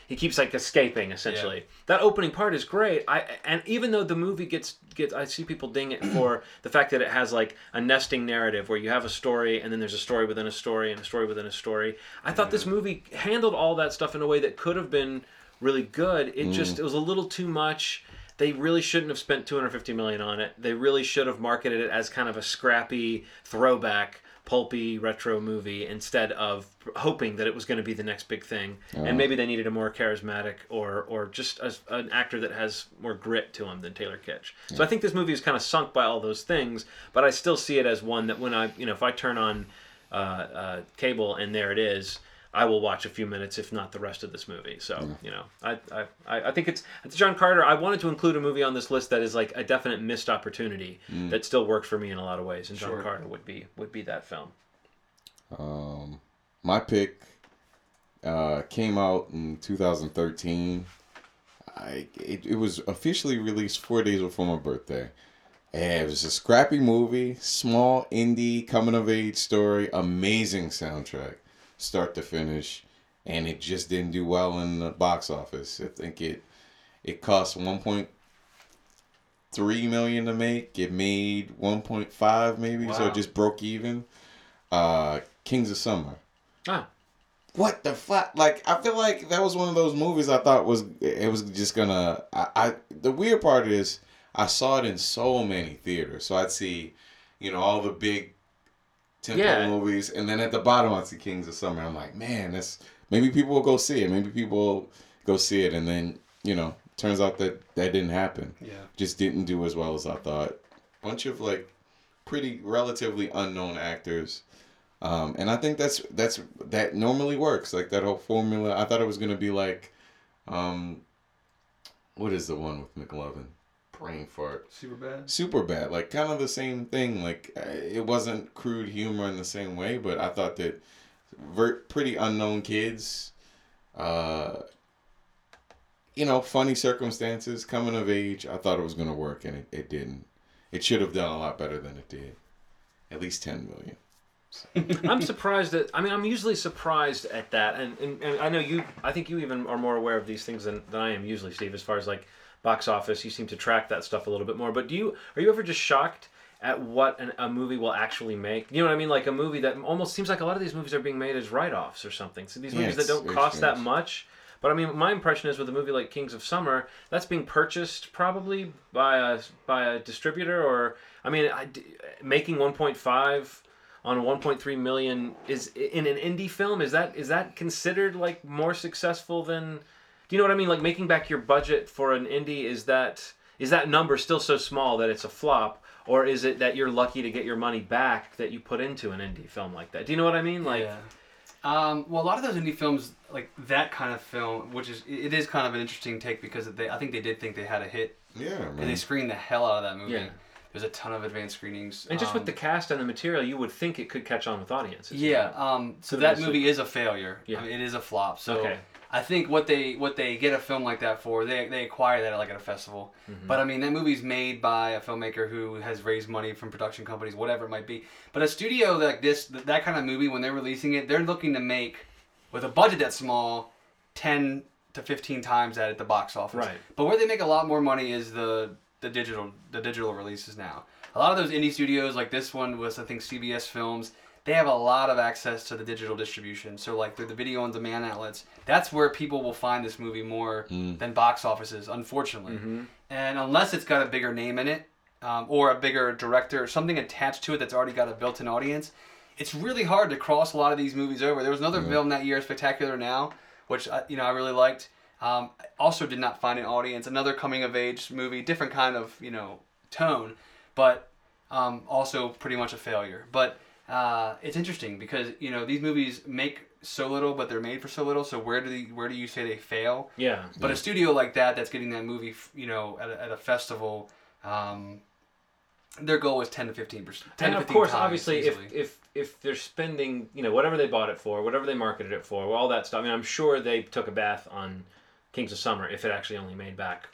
he keeps like escaping essentially. That opening part is great. I and even though the movie gets gets, I see people ding it for the fact that it has like a nesting narrative where you have a story and then there's a story within a story and a story within a story. I thought this mm. movie handled all that stuff in a way that could have been really good. It mm. just it was a little too much. They really shouldn't have spent 250 million on it. They really should have marketed it as kind of a scrappy throwback pulpy retro movie instead of hoping that it was going to be the next big thing. And maybe they needed a more charismatic or or just a, an actor that has more grit to him than Taylor Kitsch. So I think this movie is kind of sunk by all those things, but I still see it as one that when I you know if I turn on uh, uh, cable and there it is. I will watch a few minutes, if not the rest of this movie. So you know, I, I, I I think it's it's John Carter. I wanted to include a movie on this list that is like a definite missed opportunity that still works for me in a lot of ways, and John Sure. Carter would be would be that film. Um, my pick uh, came out in 2013. I it, it was officially released four days before my birthday. And it was a scrappy movie, small indie coming of age story, amazing soundtrack, start to finish, and it just didn't do well in the box office. I think it it cost 1.3 million to make. It made 1.5 maybe, so it just broke even. Uh, Kings of Summer. Ah, What the fuck? Like, I feel like that was one of those movies I thought was it was just gonna. I, I the weird part is I saw it in so many theaters, so I'd see, you know, all the big temple Yeah. movies, and then at the bottom I'd see Kings of Summer. I'm like, man, that's maybe people will go see it. Maybe people will go see it, and then you know, turns out that that didn't happen. Yeah. Just didn't do as well as I thought. Bunch of like pretty relatively unknown actors. Um, and I think that's that's that normally works. Like that whole formula. I thought it was gonna be like, um, what is the one with McLovin? Brain fart. Superbad. Super bad. Like kind of the same thing. Like uh, it wasn't crude humor in the same way, but I thought that ver- pretty unknown kids, uh, you know, funny circumstances, coming of age. I thought it was gonna work, and it, it didn't. It should have done a lot better than it did. At least ten million. I'm surprised that I mean I'm usually surprised at that, and, and, and I know you. I think you even are more aware of these things than, than I am usually, Steve. As far as like box office, you seem to track that stuff a little bit more. But do you are you ever just shocked at what an, a movie will actually make? You know what I mean? Like a movie that almost seems like a lot of these movies are being made as write offs or something. So these movies that don't cost that much. But I mean, my impression is with a movie like Kings of Summer, that's being purchased probably by a by a distributor, or I mean, I, making 1.5 on 1.3 million is in an indie film. Is that is that considered like more successful than? Do you know what I mean? Like making back your budget for an indie is that is that number still so small that it's a flop, or is it that you're lucky to get your money back that you put into an indie film like that? Do you know what I mean? Like. yeah. Um, well, a lot of those indie films, like that kind of film, which is it is kind of an interesting take because they I think they did think they had a hit Yeah, and they screened the hell out of that movie. Yeah. There's a ton of advanced screenings. And just with Um, the cast and the material, you would think it could catch on with audiences. Yeah. Um, so So that there's a- movie is a failure. Yeah. I mean, it is a flop. So Okay. I think what they what they get a film like that for, they they acquire that at like at a festival. Mm-hmm. But I mean, that movie's made by a filmmaker who has raised money from production companies, whatever it might be. But a studio like this, that kind of movie, when they're releasing it, they're looking to make with a budget that small, ten to fifteen times that at the box office. Right. But where they make a lot more money is the the digital the digital releases now. A lot of those indie studios, like this one was I think CBS Films, they have a lot of access to the digital distribution. So like through the video on demand outlets, that's where people will find this movie more than box offices, unfortunately. And unless it's got a bigger name in it, um, or a bigger director, or something attached to it that's already got a built-in audience, it's really hard to cross a lot of these movies over. There was another film that year, Spectacular Now, which I, you know I really liked. Um, also did not find an audience. Another coming-of-age movie, different kind of you know tone, but um, also pretty much a failure. But uh, it's interesting because you know these movies make so little, but they're made for so little. So where do the, where do you say they fail? Yeah. But a studio like that, that's getting that movie, you know, at a, at a festival, um, their goal is ten to fifteen percent. and of course, obviously, if, if if they're spending, you know, whatever they bought it for, whatever they marketed it for, all that stuff. I mean, I'm sure they took a bath on Kings of Summer if it actually only made back.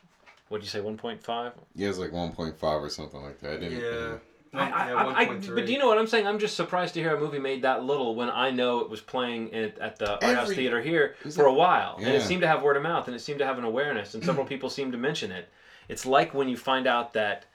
What'd you say, 1.5? Yeah, it's like 1.5 or something like that. I didn't. yeah, I, I, I, I, but do you know what I'm saying? I'm just surprised to hear a movie made that little when I know it was playing it at the Art House Theater here for it- a while, and it seemed to have word of mouth, and it seemed to have an awareness, and several people seemed to mention it. It's like when you find out that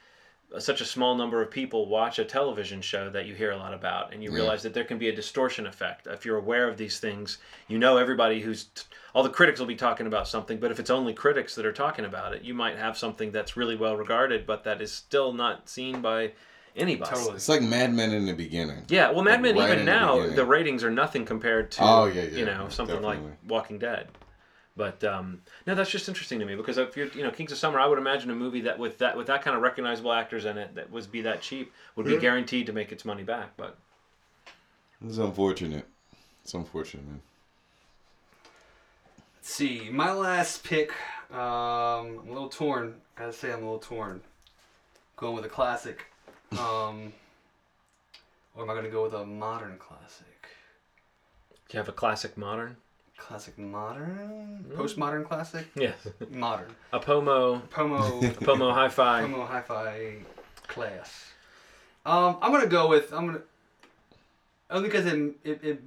such a small number of people watch a television show that you hear a lot about, and you Yeah. realize that there can be a distortion effect. If you're aware of these things, you know everybody who's all the critics will be talking about something, but if it's only critics that are talking about it, you might have something that's really well regarded, but that is still not seen by anybody. Totally. It's like Mad Men in the beginning. Yeah, well, Mad Men Right even in the now the ratings are nothing compared to Oh, yeah, you know something definitely. like Walking Dead. But um, no, that's just interesting to me because if you're you know Kings of Summer, I would imagine a movie that with that with that kind of recognizable actors in it that was be that cheap would be guaranteed to make its money back. But It's unfortunate. It's unfortunate, man. Let's see, my last pick. Um, I'm a little torn. Gotta say, I'm a little torn. Going with a classic. Um, or am I gonna go with a modern classic? do you have a classic modern? Classic modern? Postmodern classic? Yes, Modern. a Pomo Pomo. Pomo Hi-Fi. Pomo Hi-Fi class. Um, I'm gonna go with I'm gonna only because it, it, it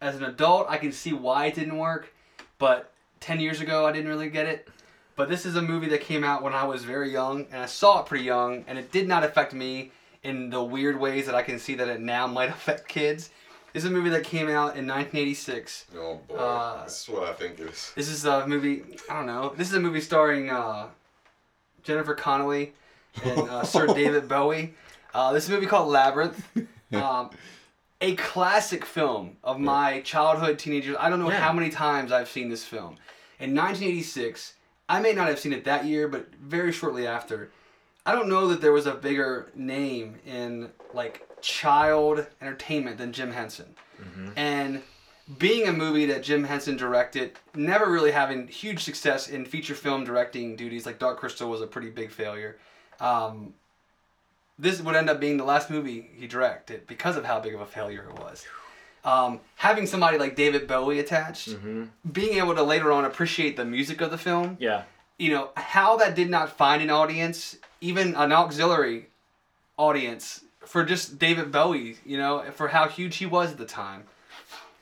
as an adult I can see why it didn't work, but ten years ago I didn't really get it. But this is a movie that came out when I was very young, and I saw it pretty young, and it did not affect me in the weird ways that I can see that it now might affect kids. This is a movie that came out in 1986. Oh boy, Uh, this is what I think it is. This is a movie. I don't know. This is a movie starring uh, Jennifer Connelly and uh, Sir David Bowie. Uh, this is a movie called Labyrinth. Um, a classic film of my childhood, teenagers. I don't know Yeah. how many times I've seen this film. In 1986, I may not have seen it that year, but very shortly after. I don't know that there was a bigger name in like child entertainment than Jim Henson. And being a movie that Jim Henson directed, never really having huge success in feature film directing duties, like Dark Crystal was a pretty big failure. Um, this would end up being the last movie he directed because of how big of a failure it was. Um, having somebody like David Bowie attached, being able to later on appreciate the music of the film, Yeah, you know, how that did not find an audience, even an auxiliary audience for just David Bowie, you know, for how huge he was at the time.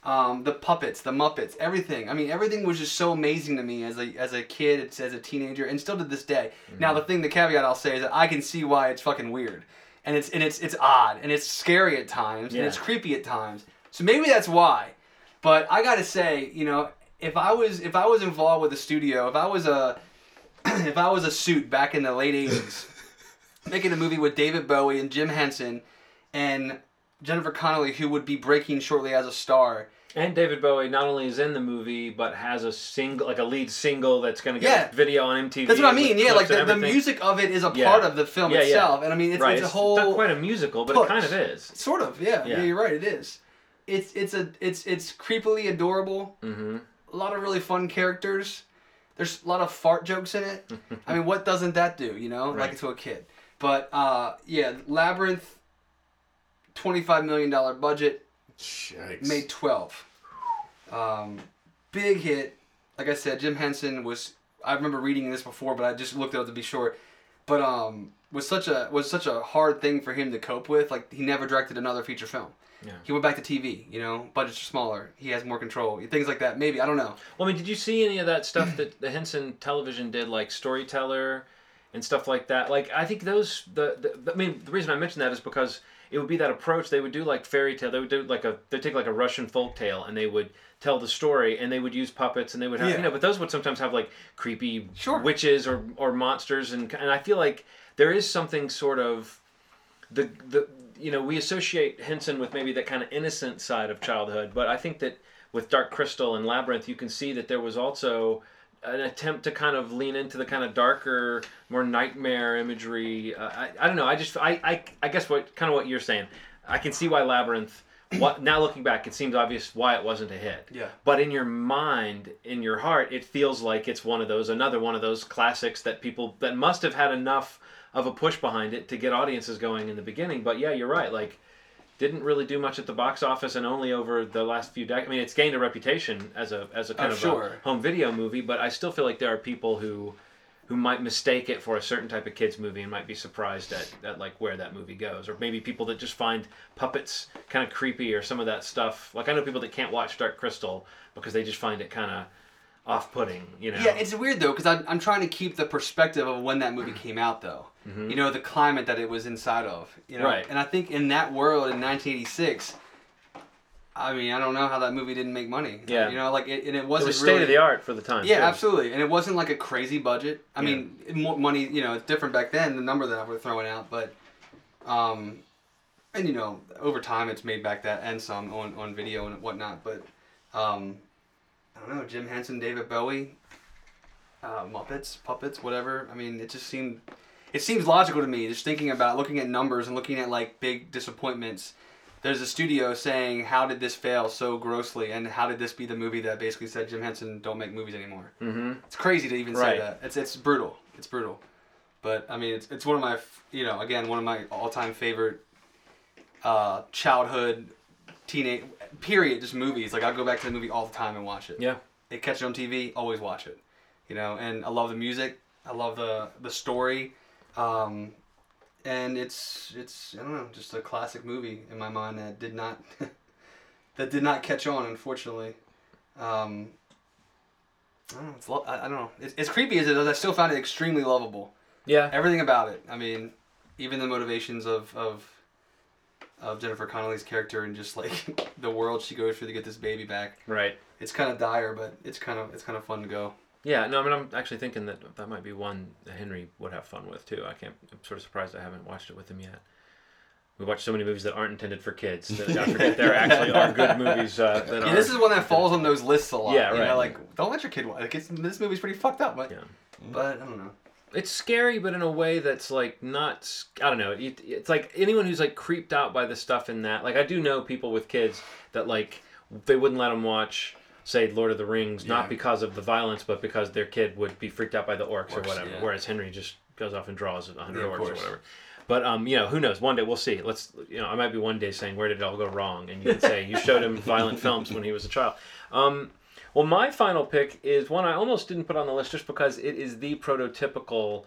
Um, the puppets, the Muppets, everything. I mean, everything was just so amazing to me as a as a kid, as a teenager, and still to this day. Now, the thing, the caveat I'll say is that I can see why it's fucking weird, and it's and it's it's odd, and it's scary at times, and it's creepy at times. So maybe that's why. But I gotta say, you know, if I was if I was involved with a studio, if I was a if I was a suit back in the late '80s, making a movie with David Bowie and Jim Henson, and Jennifer Connelly, who would be breaking shortly as a star. And David Bowie not only is in the movie, but has a single, like a lead single that's going to get Yeah. video on MTV. That's what I mean. Yeah, like the, the music of it is a Yeah. part of the film Yeah, itself, and I mean it's, right. it's a whole It's not quite a musical, but it kind of is. sort of yeah. Yeah. You're right. It is. It's it's a it's it's creepily adorable. hmm A lot of really fun characters. There's a lot of fart jokes in it. I mean, what doesn't that do? You know, Right. like to a kid. But uh, yeah, Labyrinth. Twenty-five million dollar budget. Yikes. made 12 um, big hit like i said jim henson was i remember reading this before but i just looked it up to be sure but um was such a was such a hard thing for him to cope with like he never directed another feature film Yeah. he went back to tv you know budgets are smaller he has more control things like that maybe i don't know Well, I mean, did you see any of that stuff that the Henson Television did, like Storyteller and stuff like that? Like, I think those the, the I mean, the reason I mention that is because it would be that approach. They would do like fairy tale. They would do like a they take like a Russian folk tale and they would tell the story and they would use puppets and they would have Yeah. you know, but those would sometimes have like creepy Sure. witches or or monsters and and I feel like there is something sort of the the you know we associate Henson with maybe that kind of innocent side of childhood, but I think that with Dark Crystal and Labyrinth, you can see that there was also an attempt to kind of lean into the kind of darker, more nightmare imagery. Uh, I, I don't know. I just I, I I guess what kind of what you're saying. I can see why Labyrinth. What now looking back, it seems obvious why it wasn't a hit. Yeah. But in your mind, in your heart, it feels like it's one of those, another one of those classics that people that must have had enough of a push behind it to get audiences going in the beginning. But yeah, you're right. Like, didn't really do much at the box office, and only over the last few decades. I mean, it's gained a reputation as a as a kind Oh, of sure. a home video movie, but I still feel like there are people who who might mistake it for a certain type of kids movie and might be surprised at, at like where that movie goes or maybe people that just find puppets kind of creepy or some of that stuff like i know people that can't watch dark crystal because they just find it kind of off-putting you know Yeah, it's weird though because I'm, I'm trying to keep the perspective of when that movie came out though. You know the climate that it was inside of. You know, Mm-hmm. Right. And I think in that world in 1986, I mean I don't know how that movie didn't make money. Yeah. You know, like it, and it it wasn't was really, state of the art for the time Yeah, too. absolutely, and it wasn't like a crazy budget. I Yeah. mean, money. You know, it's different back then. The number that we're throwing out, but, um, and you know, over time it's made back that and some on on video and whatnot. But, um, I don't know, Jim Henson, David Bowie, uh, Muppets, puppets, whatever. I mean, it just seemed. It seems logical to me, just thinking about looking at numbers and looking at like big disappointments. There's a studio saying, "How did this fail so grossly?" and how did this be the movie that basically said Jim Henson don't make movies anymore? mm-hmm. It's crazy to even say that. It's it's brutal. It's brutal. But I mean, it's it's one of my you know again one of my all time favorite uh, childhood teenage period just movies. Like I go back to the movie all the time and watch it. yeah It catch it on TV, always watch it. You know, and I love the music. I love the the story. Um, and it's it's I don't know, just a classic movie in my mind that did not that did not catch on, unfortunately. Um, I don't know. It's lo- I, I don't know. It's, as creepy as it is, I still found it extremely lovable. yeah Everything about it. I mean, even the motivations of of of Jennifer Connelly's character and just like the world she goes through to get this baby back. right It's kind of dire, but it's kind of it's kind of fun to go. Yeah no i mean i'm actually thinking that that might be one that henry would have fun with too i can't i'm sort of surprised i haven't watched it with him yet we watch so many movies that aren't intended for kids that I forget there actually are good movies uh, that Yeah, are. this is one that falls on those lists a lot. Yeah, You right. know, like don't let your kid watch. Like it's, this movie's pretty fucked up, but Yeah. but I don't know. it's scary, but in a way that's like not. I don't know. It, it's like anyone who's like creeped out by the stuff in that. Like I do know people with kids that like they wouldn't let them watch, say, Lord of the Rings, Yeah. not because of the violence, but because their kid would be freaked out by the orcs, or whatever. yeah. Whereas Henry just goes off and draws a hundred Yeah, orcs or whatever. But um, you know, who knows? One day we'll see. Let's, you know, I might be one day saying, "Where did it all go wrong?" And you can say you showed him violent films when he was a child. Um, well, my final pick is one I almost didn't put on the list just because it is the prototypical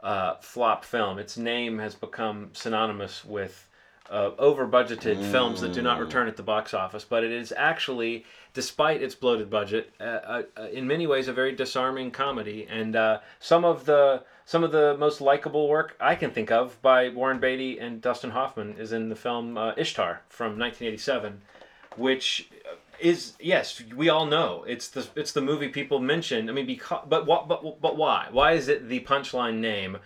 uh, flop film. Its name has become synonymous with uh, over budgeted films that do not return at the box office, but it is actually, despite its bloated budget, uh, uh, uh, in many ways a very disarming comedy. And uh, some of the some of the most likable work I can think of by Warren Beatty and Dustin Hoffman is in the film uh, Ishtar from 1987, which is yes we all know it's the it's the movie people mention. I mean, because but what but but why why is it the punchline name?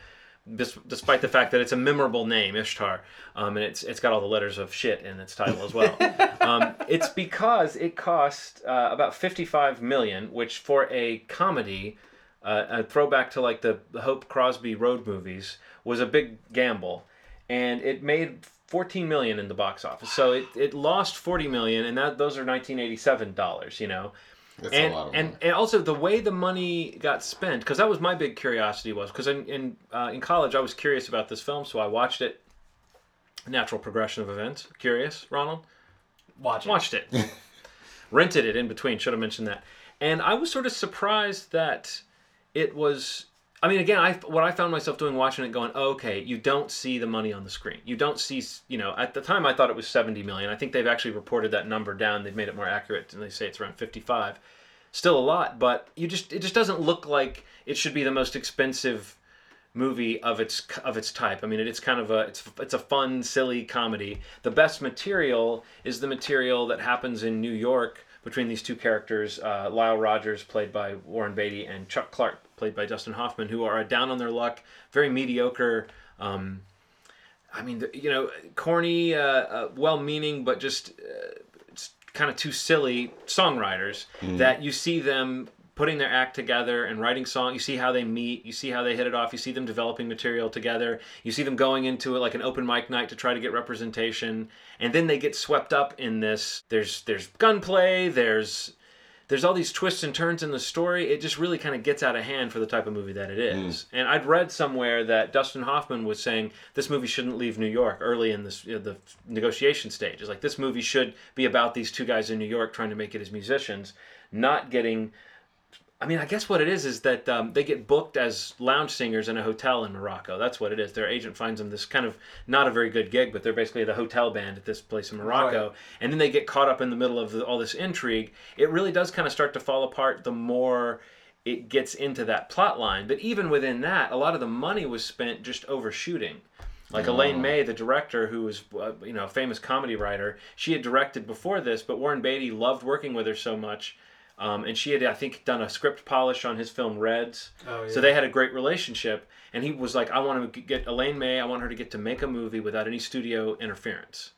Despite the fact that it's a memorable name, Ishtar, um, and it's it's got all the letters of shit in its title as well. um, it's because it cost uh, about fifty five million, which for a comedy, uh, a throwback to like the, the Hope Crosby road movies, was a big gamble, and it made fourteen million in the box office. So it, it lost forty million, and that those are nineteen eighty seven dollars. You know, That's and a lot of and money. and also the way the money got spent because that was my big curiosity was because in in, uh, in college I was curious about this film so I watched it. Natural progression of events. Curious, Ronald? Watch it. Watched it. Rented it in between. Should have mentioned that. And I was sort of surprised that it was. I mean, again, I what I found myself doing watching it, going, oh, okay, you don't see the money on the screen. You don't see, you know, at the time I thought it was seventy million. I think they've actually reported that number down. They've made it more accurate, and they say it's around fifty-five. Still a lot, but you just it just doesn't look like it should be the most expensive movie of its of its type. I mean, it's kind of a it's it's a fun, silly comedy. The best material is the material that happens in New York between these two characters, uh, Lyle Rogers, played by Warren Beatty, and Chuck Clark, played by Dustin Hoffman, who are down on their luck, very mediocre. Um, I mean, you know, corny, uh, uh, well-meaning, but just uh, kind of too silly songwriters that you see them putting their act together and writing song you see how they meet you see how they hit it off you see them developing material together you see them going into it like an open mic night to try to get representation and then they get swept up in this there's there's gunplay there's there's all these twists and turns in the story. It just really kind of gets out of hand for the type of movie that it hmm. is. And I'd read somewhere that Dustin Hoffman was saying this movie shouldn't leave New York early in this you know, the negotiation stage. It's like this movie should be about these two guys in New York trying to make it as musicians, not getting. I mean, I guess what it is is that um, they get booked as lounge singers in a hotel in Morocco. That's what it is. Their agent finds them this kind of not a very good gig, but they're basically the hotel band at this place in Morocco Right. and then they get caught up in the middle of the, all this intrigue it really does kind of start to fall apart the more it gets into that plot line but even within that a lot of the money was spent just overshooting like Elaine May, the director, who was uh, you know a famous comedy writer, she had directed before this, but Warren Beatty loved working with her so much, um, and she had I think done a script polish on his film Reds, Oh, yeah. so they had a great relationship. And he was like, I want to get Elaine May, I want her to get to make a movie without any studio interference.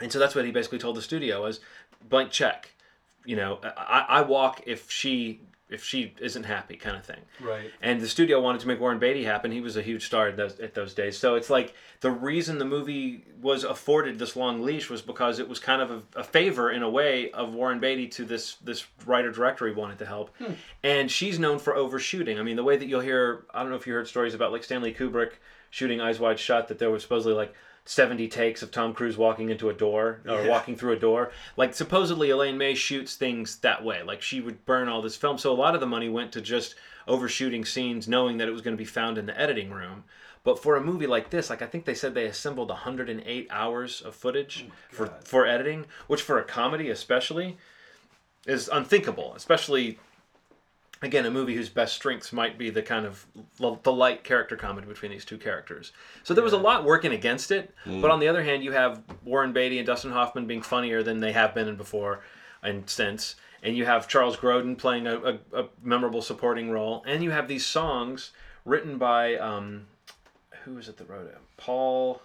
And so that's what he basically told the studio was blank check. You know, I, I walk if she if she isn't happy, kind of thing. Right. And the studio wanted to make Warren Beatty happen. He was a huge star at those, at those days. So it's like the reason the movie was afforded this long leash was because it was kind of a, a favor in a way of Warren Beatty to this this writer director he wanted to help. Hmm. And she's known for overshooting. I mean, the way that you'll hear I don't know if you heard stories about like Stanley Kubrick shooting Eyes Wide Shut that there was supposedly like 70 takes of Tom Cruise walking into a door or Yeah. walking through a door. Like supposedly Elaine May shoots things that way. Like she would burn all this film. So a lot of the money went to just overshooting scenes knowing that it was going to be found in the editing room. But for a movie like this, like I think they said they assembled 108 hours of footage oh for for editing, which for a comedy especially is unthinkable, especially again a movie whose best strengths might be the kind of l- the light character comedy between these two characters. So there was a lot working against it but on the other hand you have warren beatty and dustin hoffman being funnier than they have been in before and since and you have charles grodin playing a, a, a memorable supporting role and you have these songs written by um, who is it that wrote it? Paul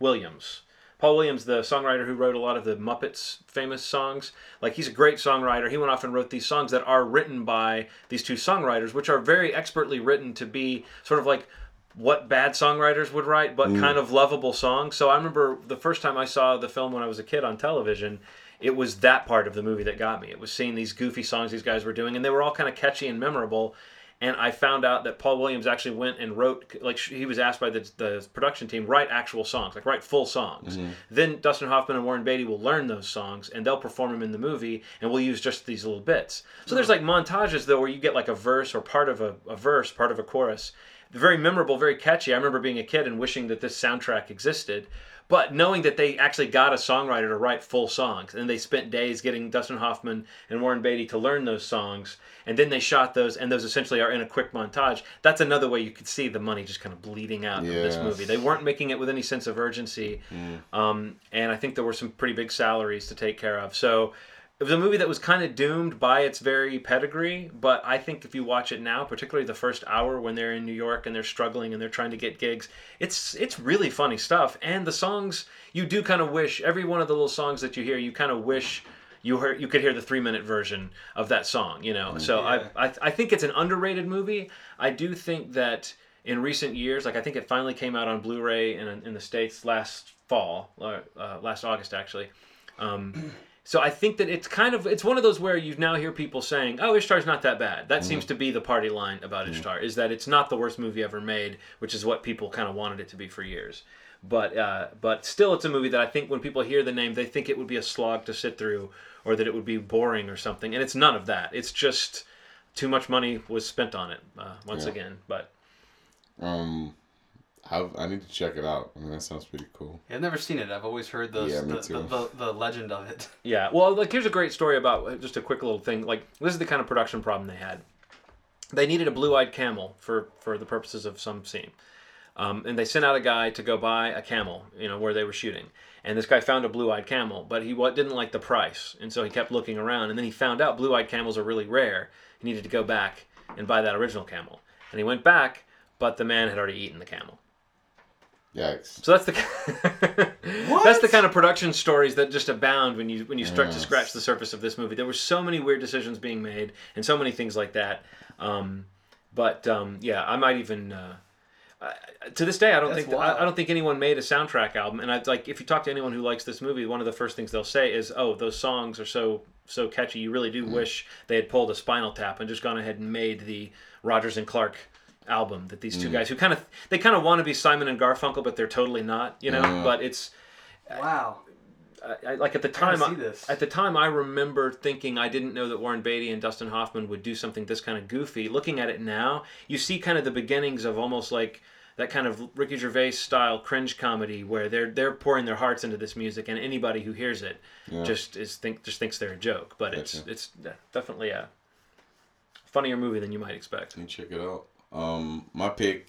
williams Paul Williams, the songwriter who wrote a lot of the Muppets famous songs, like he's a great songwriter. He went off and wrote these songs that are written by these two songwriters, which are very expertly written to be sort of like what bad songwriters would write, but mm. kind of lovable songs. So I remember the first time I saw the film when I was a kid on television, it was that part of the movie that got me. It was seeing these goofy songs these guys were doing, and they were all kind of catchy and memorable. And I found out that Paul Williams actually went and wrote, like he was asked by the, the production team, write actual songs, like write full songs. Mm-hmm. Then Dustin Hoffman and Warren Beatty will learn those songs and they'll perform them in the movie, and we'll use just these little bits. So there's mm-hmm. like montages though where you get like a verse or part of a, a verse, part of a chorus, very memorable, very catchy. I remember being a kid and wishing that this soundtrack existed. But knowing that they actually got a songwriter to write full songs, and they spent days getting Dustin Hoffman and Warren Beatty to learn those songs, and then they shot those, and those essentially are in a quick montage. That's another way you could see the money just kind of bleeding out of this movie. They weren't making it with any sense of urgency, um, and I think there were some pretty big salaries to take care of. So it was a movie that was kind of doomed by its very pedigree, but I think if you watch it now, particularly the first hour when they're in New York and they're struggling and they're trying to get gigs, it's it's really funny stuff. And the songs you do kind of wish every one of the little songs that you hear, you kind of wish you heard you could hear the three minute version of that song, you know. So Yeah. I, I I think it's an underrated movie. I do think that in recent years, like I think it finally came out on Blu-ray in in the states last fall, uh, last August actually. Um, so I think that it's kind of it's one of those where you now hear people saying, "Oh, Ishtar's not that bad." That seems to be the party line about Ishtar is that it's not the worst movie ever made, which is what people kind of wanted it to be for years. But uh, but still, it's a movie that I think when people hear the name, they think it would be a slog to sit through, or that it would be boring or something. And it's none of that. It's just too much money was spent on it uh, once Yeah. again. But Um, I I need to check it out. I mean, that sounds pretty cool. I've never seen it. I've always heard the Yeah, the, the, the, the legend of it. Yeah, well, like here's a great story about just a quick little thing. Like this is the kind of production problem they had. They needed a blue-eyed camel for for the purposes of some scene, um, and they sent out a guy to go buy a camel, you know, where they were shooting. And this guy found a blue-eyed camel, but he wa- didn't like the price, and so he kept looking around. And then he found out blue-eyed camels are really rare. He needed to go back and buy that original camel, and he went back, but the man had already eaten the camel. Yikes. So that's the that's the kind of production stories that just abound when you when you start to scratch the surface of this movie. There were so many weird decisions being made and so many things like that. Um, but um, yeah, I might even uh, I, to this day I don't That's think. I, I don't think anyone made a soundtrack album. And I like if you talk to anyone who likes this movie, one of the first things they'll say is, "Oh, those songs are so so catchy. You really do wish they had pulled a Spinal Tap and just gone ahead and made the Rogers and Clark." Album that these two mm. guys who kind of they kind of want to be Simon and Garfunkel but they're totally not you know Yeah. but it's Wow. I, I, like at the gotta time see I- at the time I remember thinking I didn't know that Warren Beatty and Dustin Hoffman would do something this kind of goofy looking at it now you see kind of the beginnings of almost like that kind of Ricky Gervais style cringe comedy where they're they're pouring their hearts into this music and anybody who hears it Yeah. just is think just thinks they're a joke but it's Gotcha. it's definitely a funnier movie than you might expect Let me check it out. Um, my pick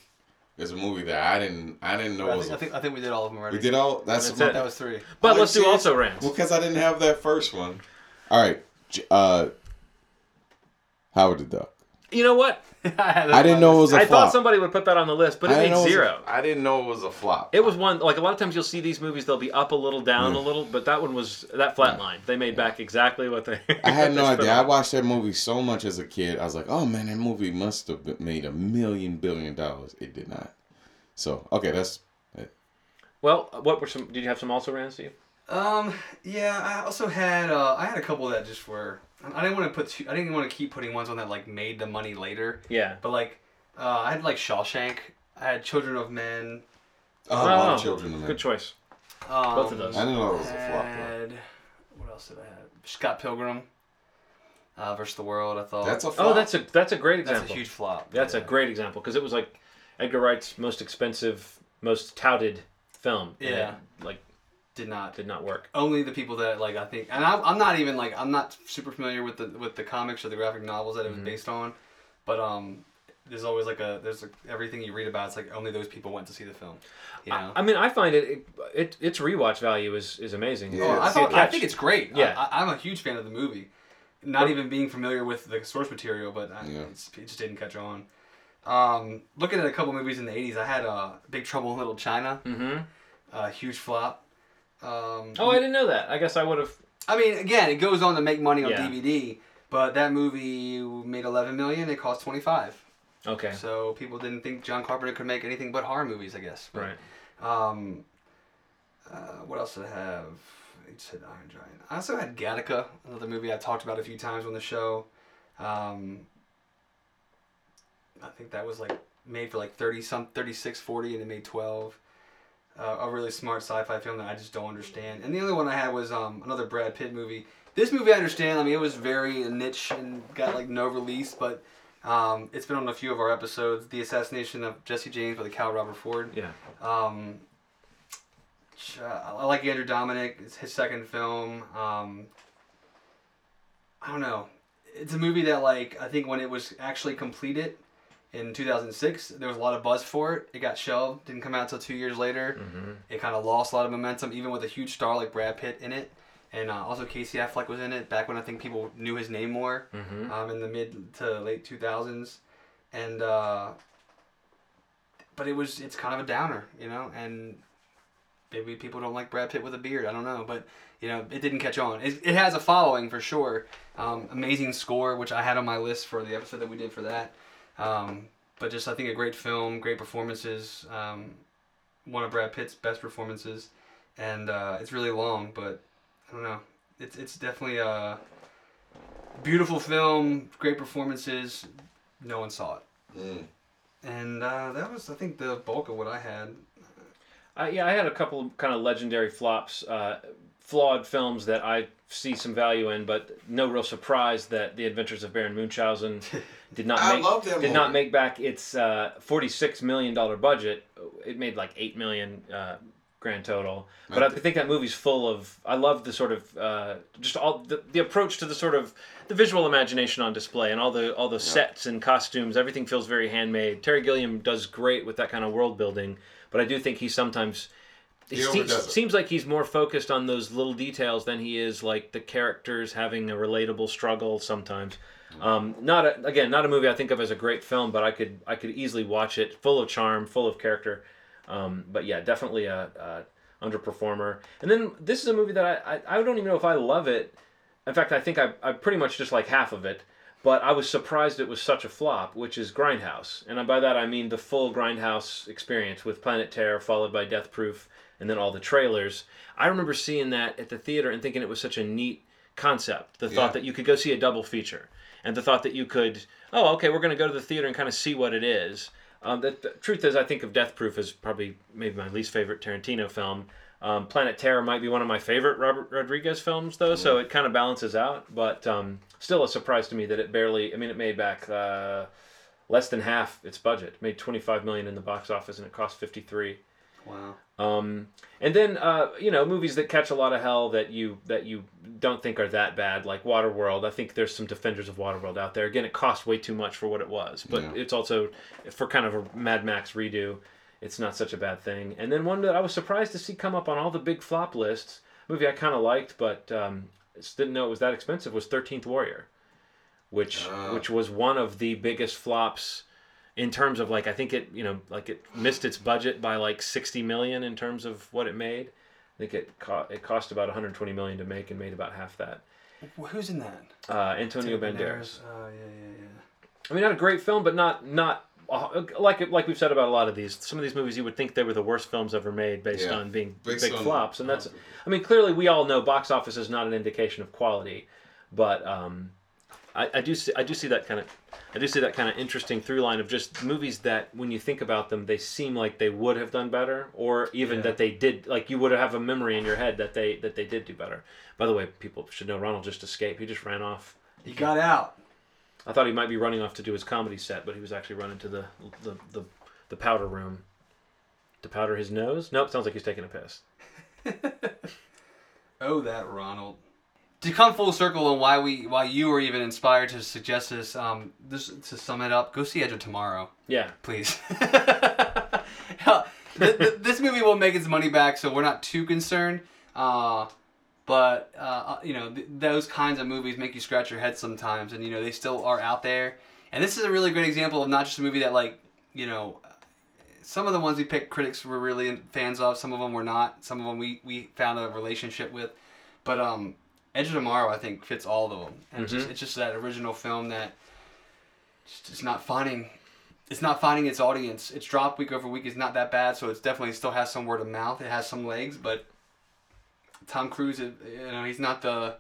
is a movie that I didn't I didn't know I was. think, I a- think I think we did all of them already. we did all. That's, That's my, it. That was three. but Oh, let's do also rants Well, because I didn't have that first one. All right. J- Uh, Howard the Duck. You know what I didn't know it was a I flop. I thought somebody would put that on the list but I it didn't made know was a- zero I didn't know it was a flop. It was one like a lot of times you'll see these movies they'll be up a little down a little, but that one was that flat line. They made back exactly what they. I had no idea. I watched that movie so much as a kid. I was like, oh man, that movie must have been- made a million billion dollars. It did not. So okay, that's it. Well, what were some? Did you have some also rants, Steve? Um. Yeah. I also had. Uh, I had a couple that just were. I didn't want to put. Too, I didn't want to keep putting ones on that like made the money later. Yeah. But like, uh, I had like Shawshank. I had Children of Men. Oh, Oh, Love Children of Men. Good choice. Um, Both of those. I didn't know it was a flop. Had, what else did I have? Scott Pilgrim. Uh, versus the World. I thought That's a flop. Oh, that's a that's a great example. that's a huge flop. That's a great example because it was like Edgar Wright's most expensive, most touted film. Yeah. it, like Did not. did not work. only the people that like I think, and I'm, I'm not even like I'm not super familiar with the with the comics or the graphic novels that it Mm-hmm. was based on, but um, there's always like a there's a, everything you read about. It's like only those people went to see the film. You know. I, I mean, I find it, it, it its rewatch value is is amazing. Yeah. Oh, I, thought, I think it's great. Yeah. I, I, I'm a huge fan of the movie. Not even being familiar with the source material, but I, Yeah. it's, it just didn't catch on. Um, looking at a couple movies in the '80s, I had uh, Big Trouble in Little China, Mm-hmm. a huge flop. Um, Oh, I didn't know that. I guess I would have. I mean, again, it goes on to make money on Yeah. DVD, but that movie made 11 million. It cost 25. Okay. So people didn't think John Carpenter could make anything but horror movies, I guess. But, Right. Um, uh, what else did I have? I said Iron Giant. I also had Gattaca, another movie I talked about a few times on the show. Um, I think that was like made for like 30 some 36 40 and it made 12 uh, a really smart sci-fi film that I just don't understand. And the other one I had was um, another Brad Pitt movie. This movie I understand. I mean, it was very niche and got like no release, but Um, it's been on a few of our episodes. The assassination of Jesse James by the Cal Robert Ford. Yeah. Um, I like Andrew Dominik. It's his second film. Um, I don't know. It's a movie that, like, I think when it was actually completed in 2006, there was a lot of buzz for it. It got shelved, didn't come out until two years later. Mm-hmm. It kind of lost a lot of momentum, even with a huge star like Brad Pitt in it. And uh, also Casey Affleck was in it back when I think people knew his name more Mm-hmm. um, in the mid to late 2000s. And, uh, but it was, it's kind of a downer, you know? And maybe people don't like Brad Pitt with a beard. I don't know. But, you know, it didn't catch on. It, it has a following for sure. Um, amazing score, which I had on my list for the episode that we did for that. Um, but just, I think, a great film, great performances. Um, one of Brad Pitt's best performances. And uh, it's really long, but I don't know. It's, it's definitely a beautiful film, great performances. No one saw it. Mm. And uh, that was, I think, the bulk of what I had. I, yeah, I had a couple of kind of legendary flops, uh, flawed films that I see some value in, but no real surprise that The Adventures of Baron Munchausen did not make did not make back its uh, forty six million dollar budget. It made like eight million uh, grand total. But I think that movie's full of. I love the sort of uh, just all the, the approach to the sort of the visual imagination on display and all the all the sets and costumes. Everything feels very handmade. Terry Gilliam does great with that kind of world building, but I do think he sometimes. He seems, it. seems like he's more focused on those little details than he is like the characters having a relatable struggle sometimes. Um, not a, again, not a movie I think of as a great film, but I could I could easily watch it, full of charm, full of character. Um, but yeah, definitely a, a underperformer. And then this is a movie that I, I I don't even know if I love it. In fact, I think I I pretty much just like half of it. But I was surprised it was such a flop, which is Grindhouse, and by that I mean the full Grindhouse experience with Planet Terror followed by Death Proof, and then all the trailers. I remember seeing that at the theater and thinking it was such a neat concept. The Yeah. thought that you could go see a double feature, and the thought that you could, oh, okay, we're going to go to the theater and kind of see what it is. Um, the, the truth is, I think of Death Proof as probably maybe my least favorite Tarantino film. Um, Planet Terror might be one of my favorite Robert Rodriguez films, though, so it kind of balances out. But um, still, a surprise to me that it barely. I mean, it made back uh, less than half its budget. It made twenty five million in the box office, and it cost fifty three. Wow. Um, and then uh, you know movies that catch a lot of hell that you that you don't think are that bad, like Waterworld. I think there's some defenders of Waterworld out there. Again, it cost way too much for what it was, but Yeah. it's also for kind of a Mad Max redo. It's not such a bad thing. And then one that I was surprised to see come up on all the big flop lists. Movie I kind of liked, but um, didn't know it was that expensive. Was Thirteenth Warrior, which Ah. which was one of the biggest flops in terms of like I think it you know like it missed its budget by like 60 million in terms of what it made. I think it co- it cost about 120 million to make and made about half that. Who's in that? Uh, Antonio Banderas. Oh, yeah, yeah, yeah. I mean, not a great film, but not not uh, like like we've said about a lot of these. Some of these movies you would think they were the worst films ever made based Yeah. on being Based big on- flops, and that's. I mean, clearly we all know box office is not an indication of quality, but um, I, I do see I do see that kind of I do see that kind of interesting through line of just movies that when you think about them they seem like they would have done better, or even Yeah. that they did like you would have a memory in your head that they that they did do better. By the way, people should know Ronald just escaped. He just ran off. He got out. I thought he might be running off to do his comedy set, but he was actually running to the the, the, the powder room to powder his nose. Nope, sounds like he's taking a piss. Oh, that Ronald. To come full circle on why we why you were even inspired to suggest this, um, this to sum it up, go see Edge of Tomorrow, Yeah, please. Hell, th- th- this movie will make its money back, so we're not too concerned. Uh, but uh, you know, th- those kinds of movies make you scratch your head sometimes, and you know they still are out there. And this is a really great example of not just a movie that like you know some of the ones we picked critics were really fans of some of them were not some of them we, we found a relationship with but um edge of tomorrow i think fits all of them. And it's, just, mm-hmm. it's just that original film that just is not finding it's not finding its audience. Its drop week over week. Is not that bad. So it's definitely still has some word of mouth. It has some legs but tom cruise is- you know he's not the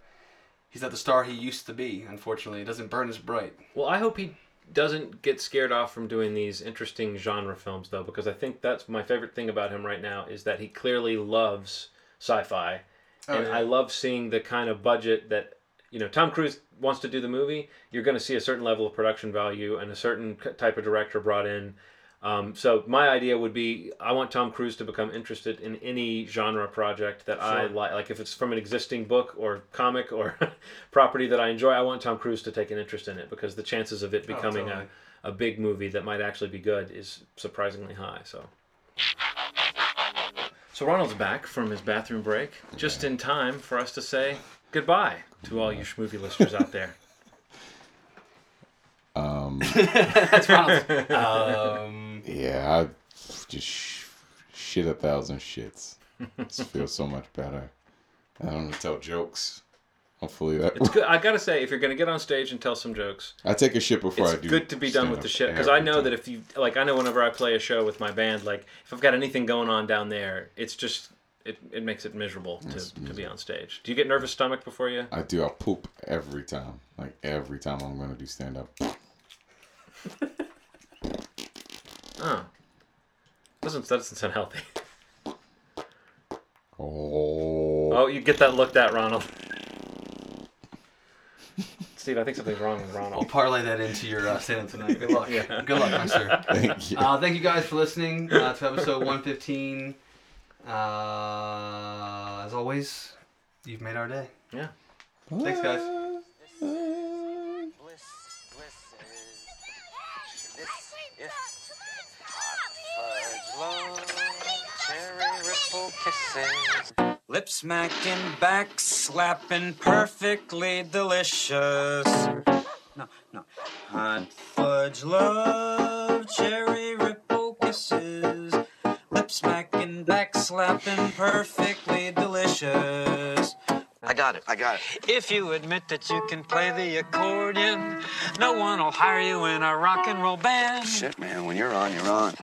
he's not the star he used to be unfortunately. It doesn't burn as bright. Well, I hope he doesn't get scared off from doing these interesting genre films, though, because I think that's my favorite thing about him right now is that he clearly loves sci-fi, Oh, and yeah. I love seeing the kind of budget that you know Tom Cruise wants to do the movie, you're going to see a certain level of production value and a certain type of director brought in. Um, so my idea would be I want Tom Cruise to become interested in any genre project that I like. Like if it's from an existing book or comic or property that I enjoy, I want Tom Cruise to take an interest in it because the chances of it becoming totally. a, a big movie that might actually be good is surprisingly high. So. So Ronald's back from his bathroom break, just in time for us to say goodbye to all you schmovie listeners out there. That's Ronald's. um, Yeah, I just sh- shit a thousand shits. It feels so much better. I don't want to tell jokes. Hopefully that. It's good. I gotta say, if you're gonna get on stage and tell some jokes, I take a shit before I do. It's good to be done with the shit because I know that if you like, I know whenever I play a show with my band, like if I've got anything going on down there, it's just it, it makes it miserable to, to be on stage. Do you get nervous stomach before you? I do. I poop every time. Like every time I'm gonna do stand up. Oh, doesn't that doesn't sound healthy. Oh. Oh, you get that looked at, Ronald. Steve, I think something's wrong with Ronald. I'll parlay that into your uh, stand-up tonight. Good luck. Yeah. Good luck, my sir. Thank you. Uh, thank you guys for listening uh, to episode 115. Uh, as always, you've made our day. Yeah. Thanks, guys. Bliss, bliss is this if hot fudge love, cherry ripple kisses. Lip smacking, back slapping, perfectly delicious. No, no. Hot fudge love, cherry ripple kisses. Lip smacking, back slapping, perfectly delicious. I got it. I got it. If you admit that you can play the accordion, no one will hire you in a rock and roll band. Shit, man. When you're on, you're on.